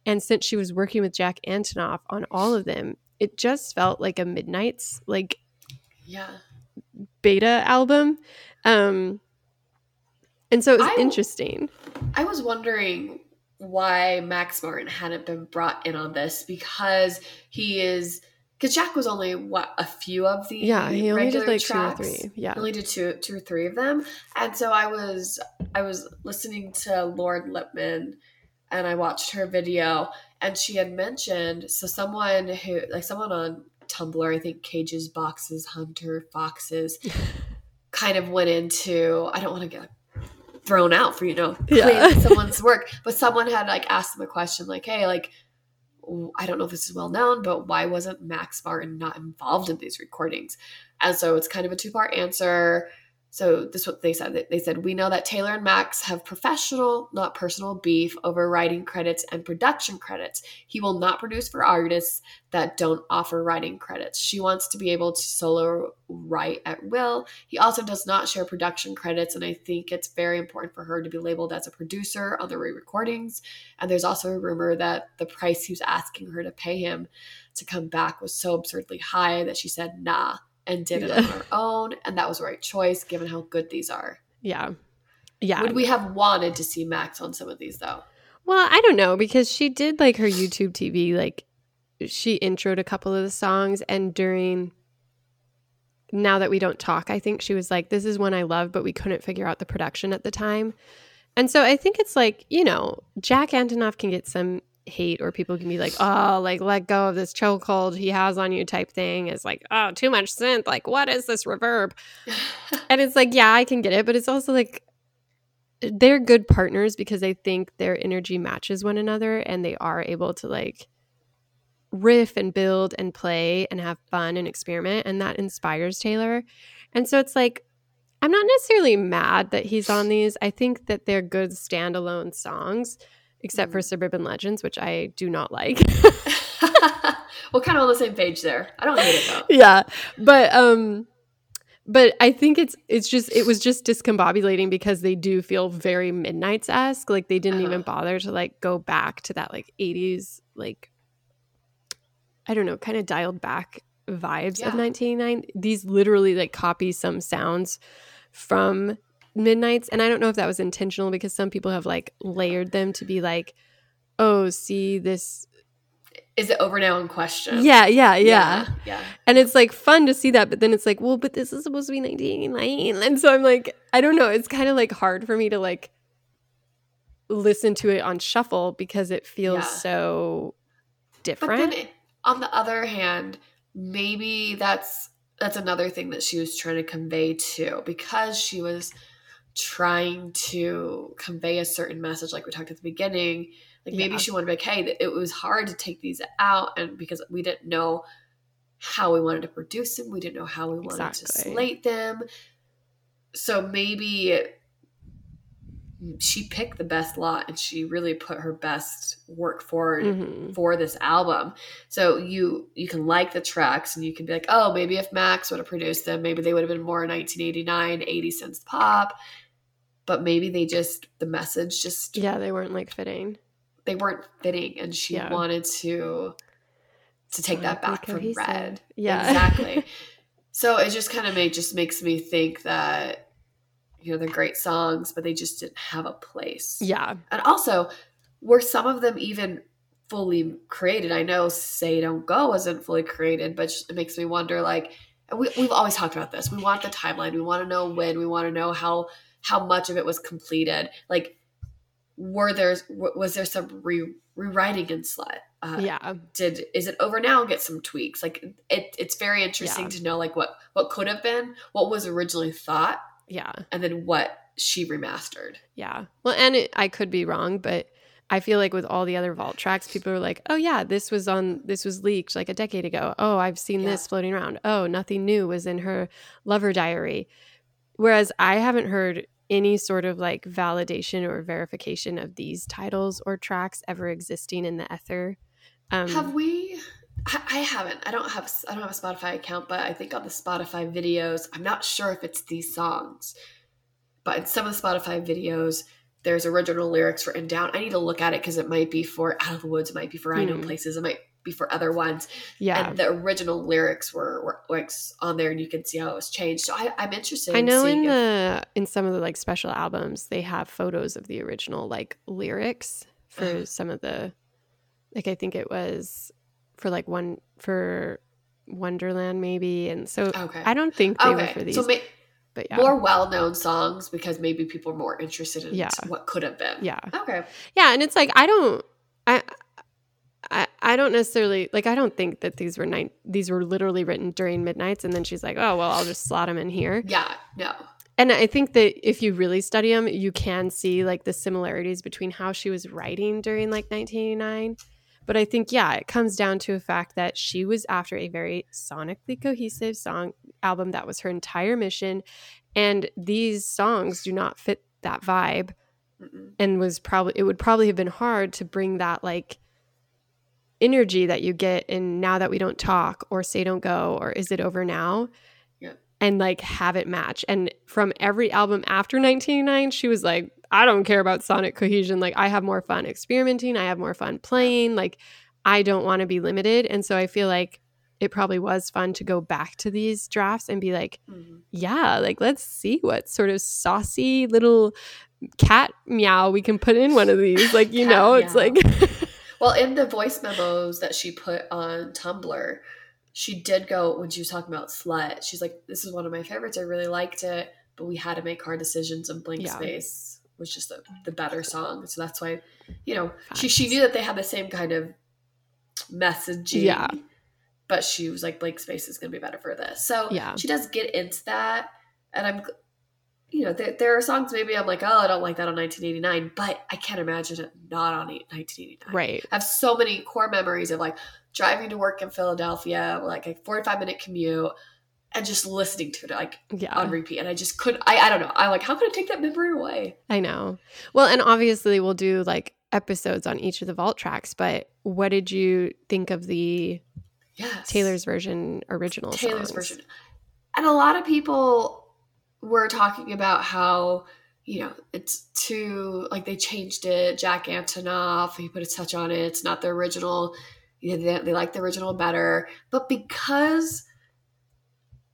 S3: And since she was working with Jack Antonoff on all of them, it just felt like a Midnights like
S7: Yeah.
S3: beta album. Um and so it was
S7: I-
S3: interesting.
S7: I was wondering why Max Martin hadn't been brought in on this because he is because Jack was only what a few of the
S3: Yeah, he only did like
S7: tracks.
S3: two or three. Yeah.
S7: He only did two two or three of them, and so I was I was listening to Lauren Lipman, and I watched her video, and she had mentioned so someone who like someone on Tumblr, I think Cages, Boxes, Hunter, Foxes, kind of went into I don't want to get thrown out for you know
S3: Yeah.
S7: someone's work, but someone had like asked them a question like, hey, like I don't know if this is well known, but why wasn't Max Martin not involved in these recordings? And so it's kind of a two part answer. So this is what they said. They said we know that Taylor and Max have professional, not personal beef over writing credits and production credits. He will not produce for artists that don't offer writing credits. She wants to be able to solo write at will. He also does not share production credits, and I think it's very important for her to be labeled as a producer on the re-recordings. And there's also a rumor that the price he was asking her to pay him to come back was so absurdly high that she said nah and did it on her own, and that was the right choice given how good these are.
S3: Yeah. Yeah.
S7: Would we have wanted to see Max on some of these though?
S3: Well, I don't know because she did like her YouTube TV, like she introed a couple of the songs, and during now that we don't talk, I think she was like, "This is one I love," but we couldn't figure out the production at the time, and so I think it's like you know, Jack Antonoff can get some hate or people can be like, "Oh, like let go of this chokehold he has on you," type thing. Is like, "Oh, too much synth. Like, what is this reverb?" and it's like, yeah, I can get it, but it's also like they're good partners because I think their energy matches one another and they are able to like riff and build and play and have fun and experiment and that inspires Taylor. And so it's like I'm not necessarily mad that he's on these. I think that they're good standalone songs except for Suburban Legends, which I do not like.
S7: We're kind of on the same page there. I don't hate it though.
S3: yeah but um but i think it's it's just it was just discombobulating because they do feel very midnights-esque like they didn't even
S7: Uh-huh.
S3: bother to like go back to that like 80s like i don't know kind of dialed back vibes
S7: Yeah.
S3: of 1989 these literally like copy some sounds from midnights and i don't know if that was intentional because some people have like layered them to be like oh see this
S7: Is it over now in question?
S3: yeah yeah yeah
S7: Yeah.
S3: and it's like fun to see that, but then it's like, well, but this is supposed to be 1989. And so I'm like, I don't know. It's kind of like hard for me to like listen to it on shuffle because it feels
S7: Yeah.
S3: so
S7: But
S3: different.
S7: then it, on the other hand, maybe that's that's another thing that she was trying to convey too because she was trying to convey a certain message like we talked at the beginning like maybe
S3: Yeah.
S7: she wanted to be like hey it was hard to take these out and because we didn't know how we wanted to produce them we didn't know how we wanted
S3: Exactly.
S7: to slate them so maybe she picked the best lot and she really put her best work forward
S3: Mhm.
S7: for this album. So you you can like the tracks and you can be like, oh, maybe if Max would have produced them, maybe they would have been more 1989, 80 synth pop. But maybe they just the message just
S3: Yeah, they weren't like fitting.
S7: they weren't fitting, and she
S3: Yeah.
S7: wanted to to take that back from. Red.
S3: Yeah.
S7: exactly. so it just kind of made just makes me think that you know they're great songs, but they just didn't have a place.
S3: Yeah.
S7: And also, were some of them even fully created? I know Say Don't Go wasn't fully created, but it makes me wonder like, we, we've always talked about this. We want the timeline. We want to know when. We want to know how how much of it was completed. Like, were there was there some re, rewriting in Slut? Uh,
S3: Yeah.
S7: Did is it over now? Get some tweaks. Like it, it's very interesting
S3: Yeah.
S7: to know like what what could have been, what was originally thought,
S3: Yeah.
S7: and then what she remastered.
S3: Yeah. Well, and it, I could be wrong, but I feel like with all the other vault tracks, people are like, "Oh yeah, this was on this was leaked like a decade ago. Oh, I've seen
S7: Yeah.
S3: this floating around. Oh, nothing new was in her lover diary." Whereas I haven't heard any sort of like validation or verification of these titles or tracks ever existing in the ether. Um,
S7: Have we? I I haven't. I don't have. I don't have a Spotify account, but I think on the Spotify videos, I'm not sure if it's these songs, but in some of the Spotify videos, there's original lyrics for "In Down." I need to look at it because it might be for "Out of the Woods," it might be for "I Know
S3: Hmm.
S7: Places," it might be for other ones,
S3: yeah,
S7: and the original lyrics were, were like on there, and you can see how it was changed. So I, I'm interested.
S3: I know
S7: seeing
S3: in
S7: if-
S3: the in some of the like special albums they have photos of the original like lyrics for
S7: Ugh.
S3: some of the like I think it was for like one for Wonderland maybe and so
S7: okay.
S3: I don't think they were for these
S7: so ma-
S3: but yeah
S7: more well-known songs because maybe people are more interested in
S3: Yeah.
S7: what could have been.
S3: yeah
S7: Okay.
S3: yeah and it's like I don't I I, I don't necessarily like I don't think that these were night these were literally written during midnights and then she's like oh well I'll just slot them in here
S7: Yeah. No.
S3: And I think that if you really study them, you can see like the similarities between how she was writing during like 1989. But I think, yeah, it comes down to a fact that she was after a very sonically cohesive song album that was her entire mission. And these songs do not fit that vibe
S7: Mm-mm.
S3: and was probably, it would probably have been hard to bring that like energy that you get in Now That We Don't Talk or Say Don't Go or Is It Over Now?
S7: Yeah.
S3: And like have it match. And from every album after 1999, she was like, I don't care about sonic cohesion. Like, I have more fun experimenting. I have more fun playing. Like, I don't want to be limited. And so I feel like it probably was fun to go back to these drafts and be like,
S7: Mhm.
S3: yeah, like let's see what sort of saucy little cat meow we can put in one of these. Like, you know, it's like,
S7: Well, in the voice memos that she put on Tumblr, she did go when she was talking about slut. She's like, "This is one of my favorites. I really liked it, but we had to make hard decisions, and Blank
S3: Yeah.
S7: Space was just the, the better song. So that's why, you know, she she knew that they had the same kind of messaging.
S3: Yeah.
S7: But she was like, Blank Space is going to be better for this. So
S3: Yeah.
S7: she does get into that, and I'm. You know, there, there are songs maybe I'm like, oh, I don't like that on 1989, but I can't imagine it not on 1989.
S3: right.
S7: I have so many core memories of like driving to work in Philadelphia, like a 45 minute commute, and just listening to it like
S3: Yeah.
S7: on repeat. And I just couldn't, I, I don't know. I'm like, how could I take that memory away?
S3: I know. Well, and obviously we'll do like episodes on each of the vault tracks, but what did you think of the
S7: Yes.
S3: Taylor's version original
S7: Taylor's
S3: songs?
S7: version. And a lot of people were talking about how, you know, it's too, like they changed it. Jack Antonoff, he put a touch on it. It's not the original. They, they like the original better. But because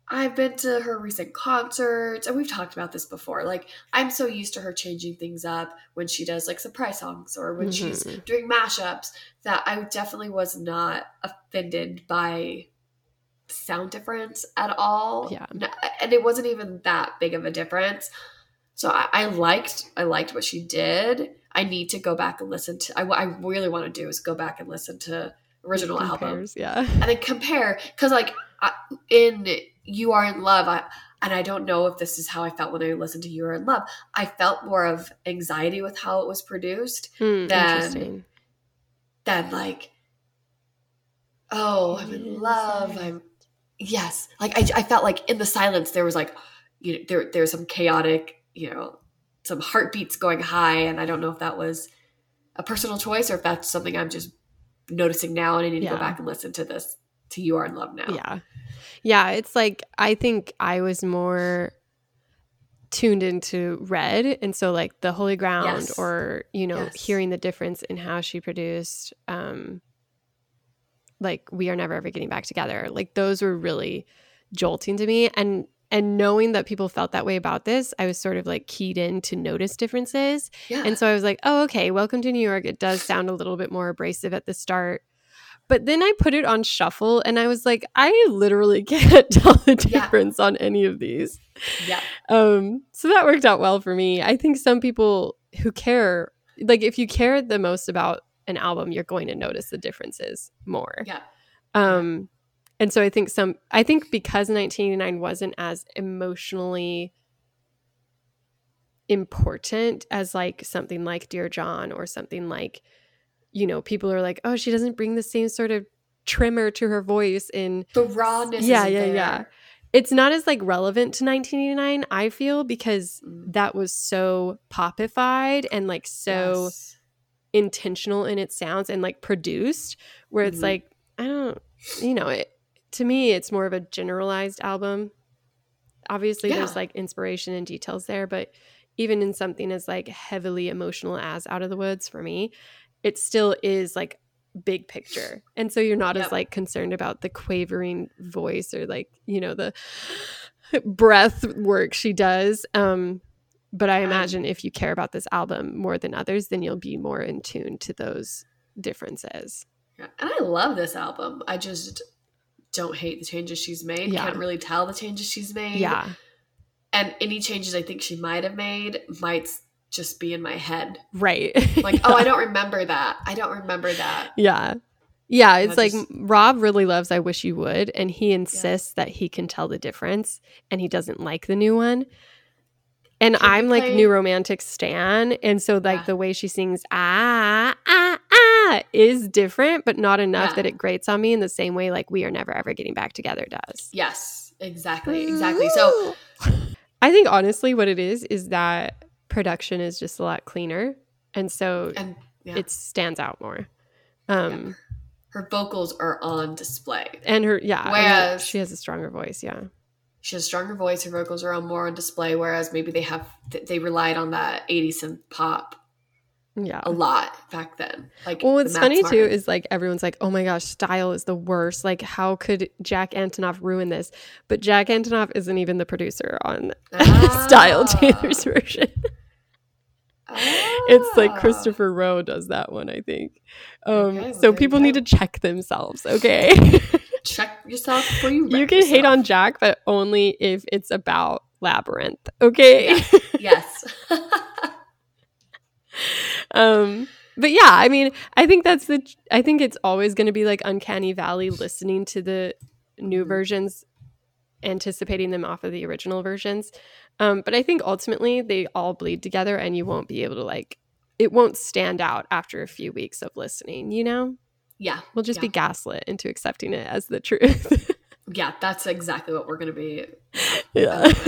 S7: I've been to her recent concerts, and we've talked about this before. Like, I'm so used to her changing things up when she does like surprise songs or when she's
S3: Mhm.
S7: doing mashups that I definitely was not offended by sound difference at all.
S3: Yeah.
S7: No- and it wasn't even that big of a difference. So I, I liked I liked what she did. I need to go back and listen to. I, what I really want to do is go back and listen to original album
S3: Compares, Yeah.
S7: and then compare because like I, in you are in love i and i don't know if this is how i felt when i listened to you are in love i felt more of anxiety with how it was produced
S3: hmm,
S7: Then-
S3: interesting.
S7: than like oh i'm in love i'm yes like i, I felt like in the silence there was like you know there there's some chaotic you know some heartbeats going high and i don't know if that was a personal choice or if that's something i'm just noticing now and i need to
S3: Yeah.
S7: go back and listen to this to you are in love now
S3: Yeah. Yeah. It's like, I think I was more tuned into red. And so, like, the Holy Ground
S7: Yes.
S3: or, you know,
S7: Yes.
S3: hearing the difference in how she produced, um, like, We Are Never Ever Getting Back Together. Like, those were really jolting to me. And, and knowing that people felt that way about this, I was sort of like keyed in to notice differences.
S7: yeah
S3: And so I was like, oh, okay, Welcome to New York. It does sound a little bit more abrasive at the start. But then I put it on shuffle and I was like, I literally can't tell the
S7: Yeah.
S3: difference on any of these.
S7: yeah
S3: Um, so that worked out well for me. I think some people who care, like if you care the most about an album, you're going to notice the differences more.
S7: yeah
S3: Um, and so I think some, I think because 1989 wasn't as emotionally important as like something like Dear John or something like, you know, people are like, oh, she doesn't bring the same sort of trimmer to her voice in
S7: The rawness.
S3: Yeah, yeah,
S7: there.
S3: yeah. it's not as like relevant to 1989 i feel because
S7: Mm.
S3: that was so popified and like so
S7: Yes.
S3: intentional in its sounds and like produced where it's
S7: Mhm.
S3: like i don't you know it to me it's more of a generalized album obviously
S7: Yeah.
S3: there's like inspiration and details there but even in something as like heavily emotional as out of the woods for me it still is like big picture and so you're not
S7: Yep.
S3: as like concerned about the quavering voice or like you know the breath work she does um but i
S7: Um,
S3: imagine if you care about this album more than others then you'll be more in tune to those differences
S7: Yeah. And I love this album. I just don't hate the changes she's made.
S3: Yeah.
S7: Can't really tell the changes she's made.
S3: yeah
S7: And any changes I think she might have made might just be in my head.
S3: right
S7: Like, oh, I don't remember that. I don't remember that.
S3: Yeah. Yeah, it's like Rob really loves I Wish You Would, and he insists that he can tell the difference, and he doesn't like the new one. And
S7: Can
S3: I'm like new romantic stan, and so like
S7: Yeah.
S3: the way she sings ah ah ah is different, but not enough
S7: Yeah.
S3: that it grates on me in the same way like We Are Never Ever Getting Back Together does.
S7: Yes, exactly. Exactly. So,
S3: I think honestly, what it is is that production is just a lot cleaner, and so
S7: and yeah,
S3: it stands out more. Um,
S7: her vocals are on display.
S3: and her yeah,
S7: Whereas-
S3: she has a stronger voice. Yeah.
S7: She has a stronger voice. Her vocals are on more on display. Whereas maybe they have they relied on that 80s synth pop
S3: Yeah.
S7: a lot back then. Like,
S3: Well, what's funny too is like everyone's like, "Oh my gosh, style is the worst. Like, how could Jack Antonoff ruin this?" But Jack Antonoff isn't even the producer on Style
S7: Ah.
S3: Taylor's version. It's like
S7: Ah.
S3: Christopher Rowe does that one, I think. Um,
S7: Okay,
S3: so people need to check themselves, okay?
S7: Check yourself before you.
S3: you can hate on Jack, but only if it's about Labyrinth, okay?
S7: Yes.
S3: um but yeah i mean i think that's the i think it's always going to be like uncanny valley listening to the new
S7: Mhm.
S3: versions anticipating them off of the original versions um but i think ultimately they all bleed together and you won't be able to like it won't stand out after a few weeks of listening you know
S7: yeah.
S3: we'll just be gaslit into accepting it as the truth
S7: Yeah. That's exactly what we're going to be.
S3: yeah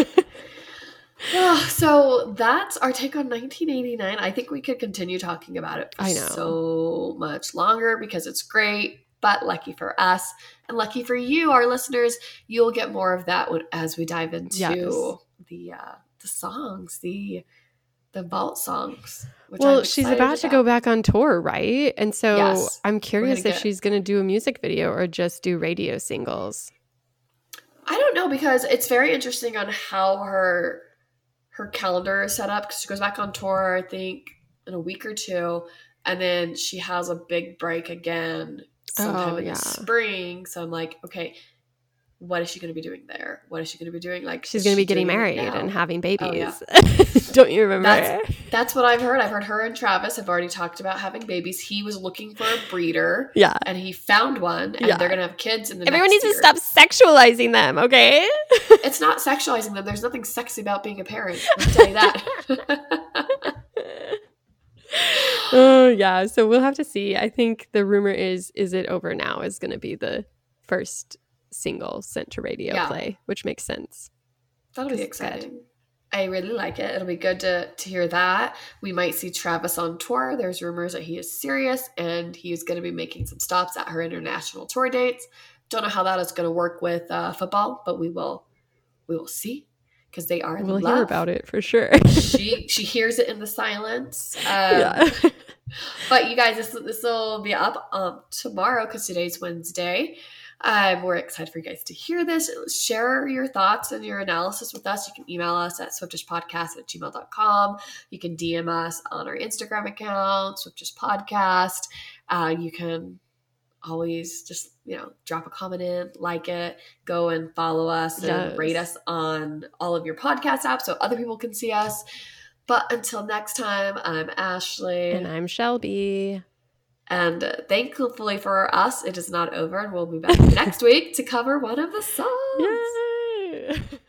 S7: Ah, so that's our take on 1989. I think we could continue talking about it for
S3: I know.
S7: so much longer because it's great. But lucky for us and lucky for you, our listeners, you'll get more of that as we dive into
S3: Yes.
S7: The uh, the songs, the the vault songs. Which
S3: well
S7: I'm
S3: she's about to go back on tour right and so
S7: Yes.
S3: i'm curious if she's going to do a music video or just do radio singles
S7: I don't know because it's very interesting on how her her calendar is set up because she goes back on tour I think in a week or two and then she has a big break again sometime
S3: Oh,
S7: in
S3: yeah.
S7: the spring so I'm like okay what is she going to be doing there what is she going to be doing like
S3: She's going to
S7: she
S3: be getting married and having babies.
S7: Oh, yeah.
S3: Don't you remember?
S7: That's- that's what I've heard I've heard her and Travis have already talked about having babies he was looking for a breeder
S3: yeah.
S7: and he found one and
S3: Yeah.
S7: they're going to have kids in the
S3: Everyone needs to stop sexualizing them, okay?
S7: it's not sexualizing them. There's nothing sexy about being a parent. Me tell you that.
S3: oh, yeah. So we'll have to see. I think the rumor is Is It Over Now is going to be the first single sent to radio
S7: Yeah.
S3: play, which makes sense.
S7: That'll be
S3: 'Cause it's good.
S7: exciting. I really like it. It'll be good to to hear that. We might see Travis on tour. There's rumors that he is serious and he's going to be making some stops at her international tour dates. Don't know how that is going to work with uh, football, but we will we will see because they are in
S3: We'll
S7: love.
S3: hear about it for sure.
S7: she she hears it in the silence. Um,
S3: yeah.
S7: But you guys, this this will be up um, tomorrow because today's Wednesday. Um, we're excited for you guys to hear this. Share your thoughts and your analysis with us. You can email us at swiftishpodcast at gmail.com. You can DM us on our Instagram account, Swiftish Podcast. Uh, you can always just, you know, drop a comment in, like it, go and follow us and rate us on all of your podcast apps so other people can see us. But until next time, I'm Ashley.
S3: and I'm Shelby.
S7: And thankfully for us, it is not over, and we'll be back next week to cover one of the songs.
S3: Yay!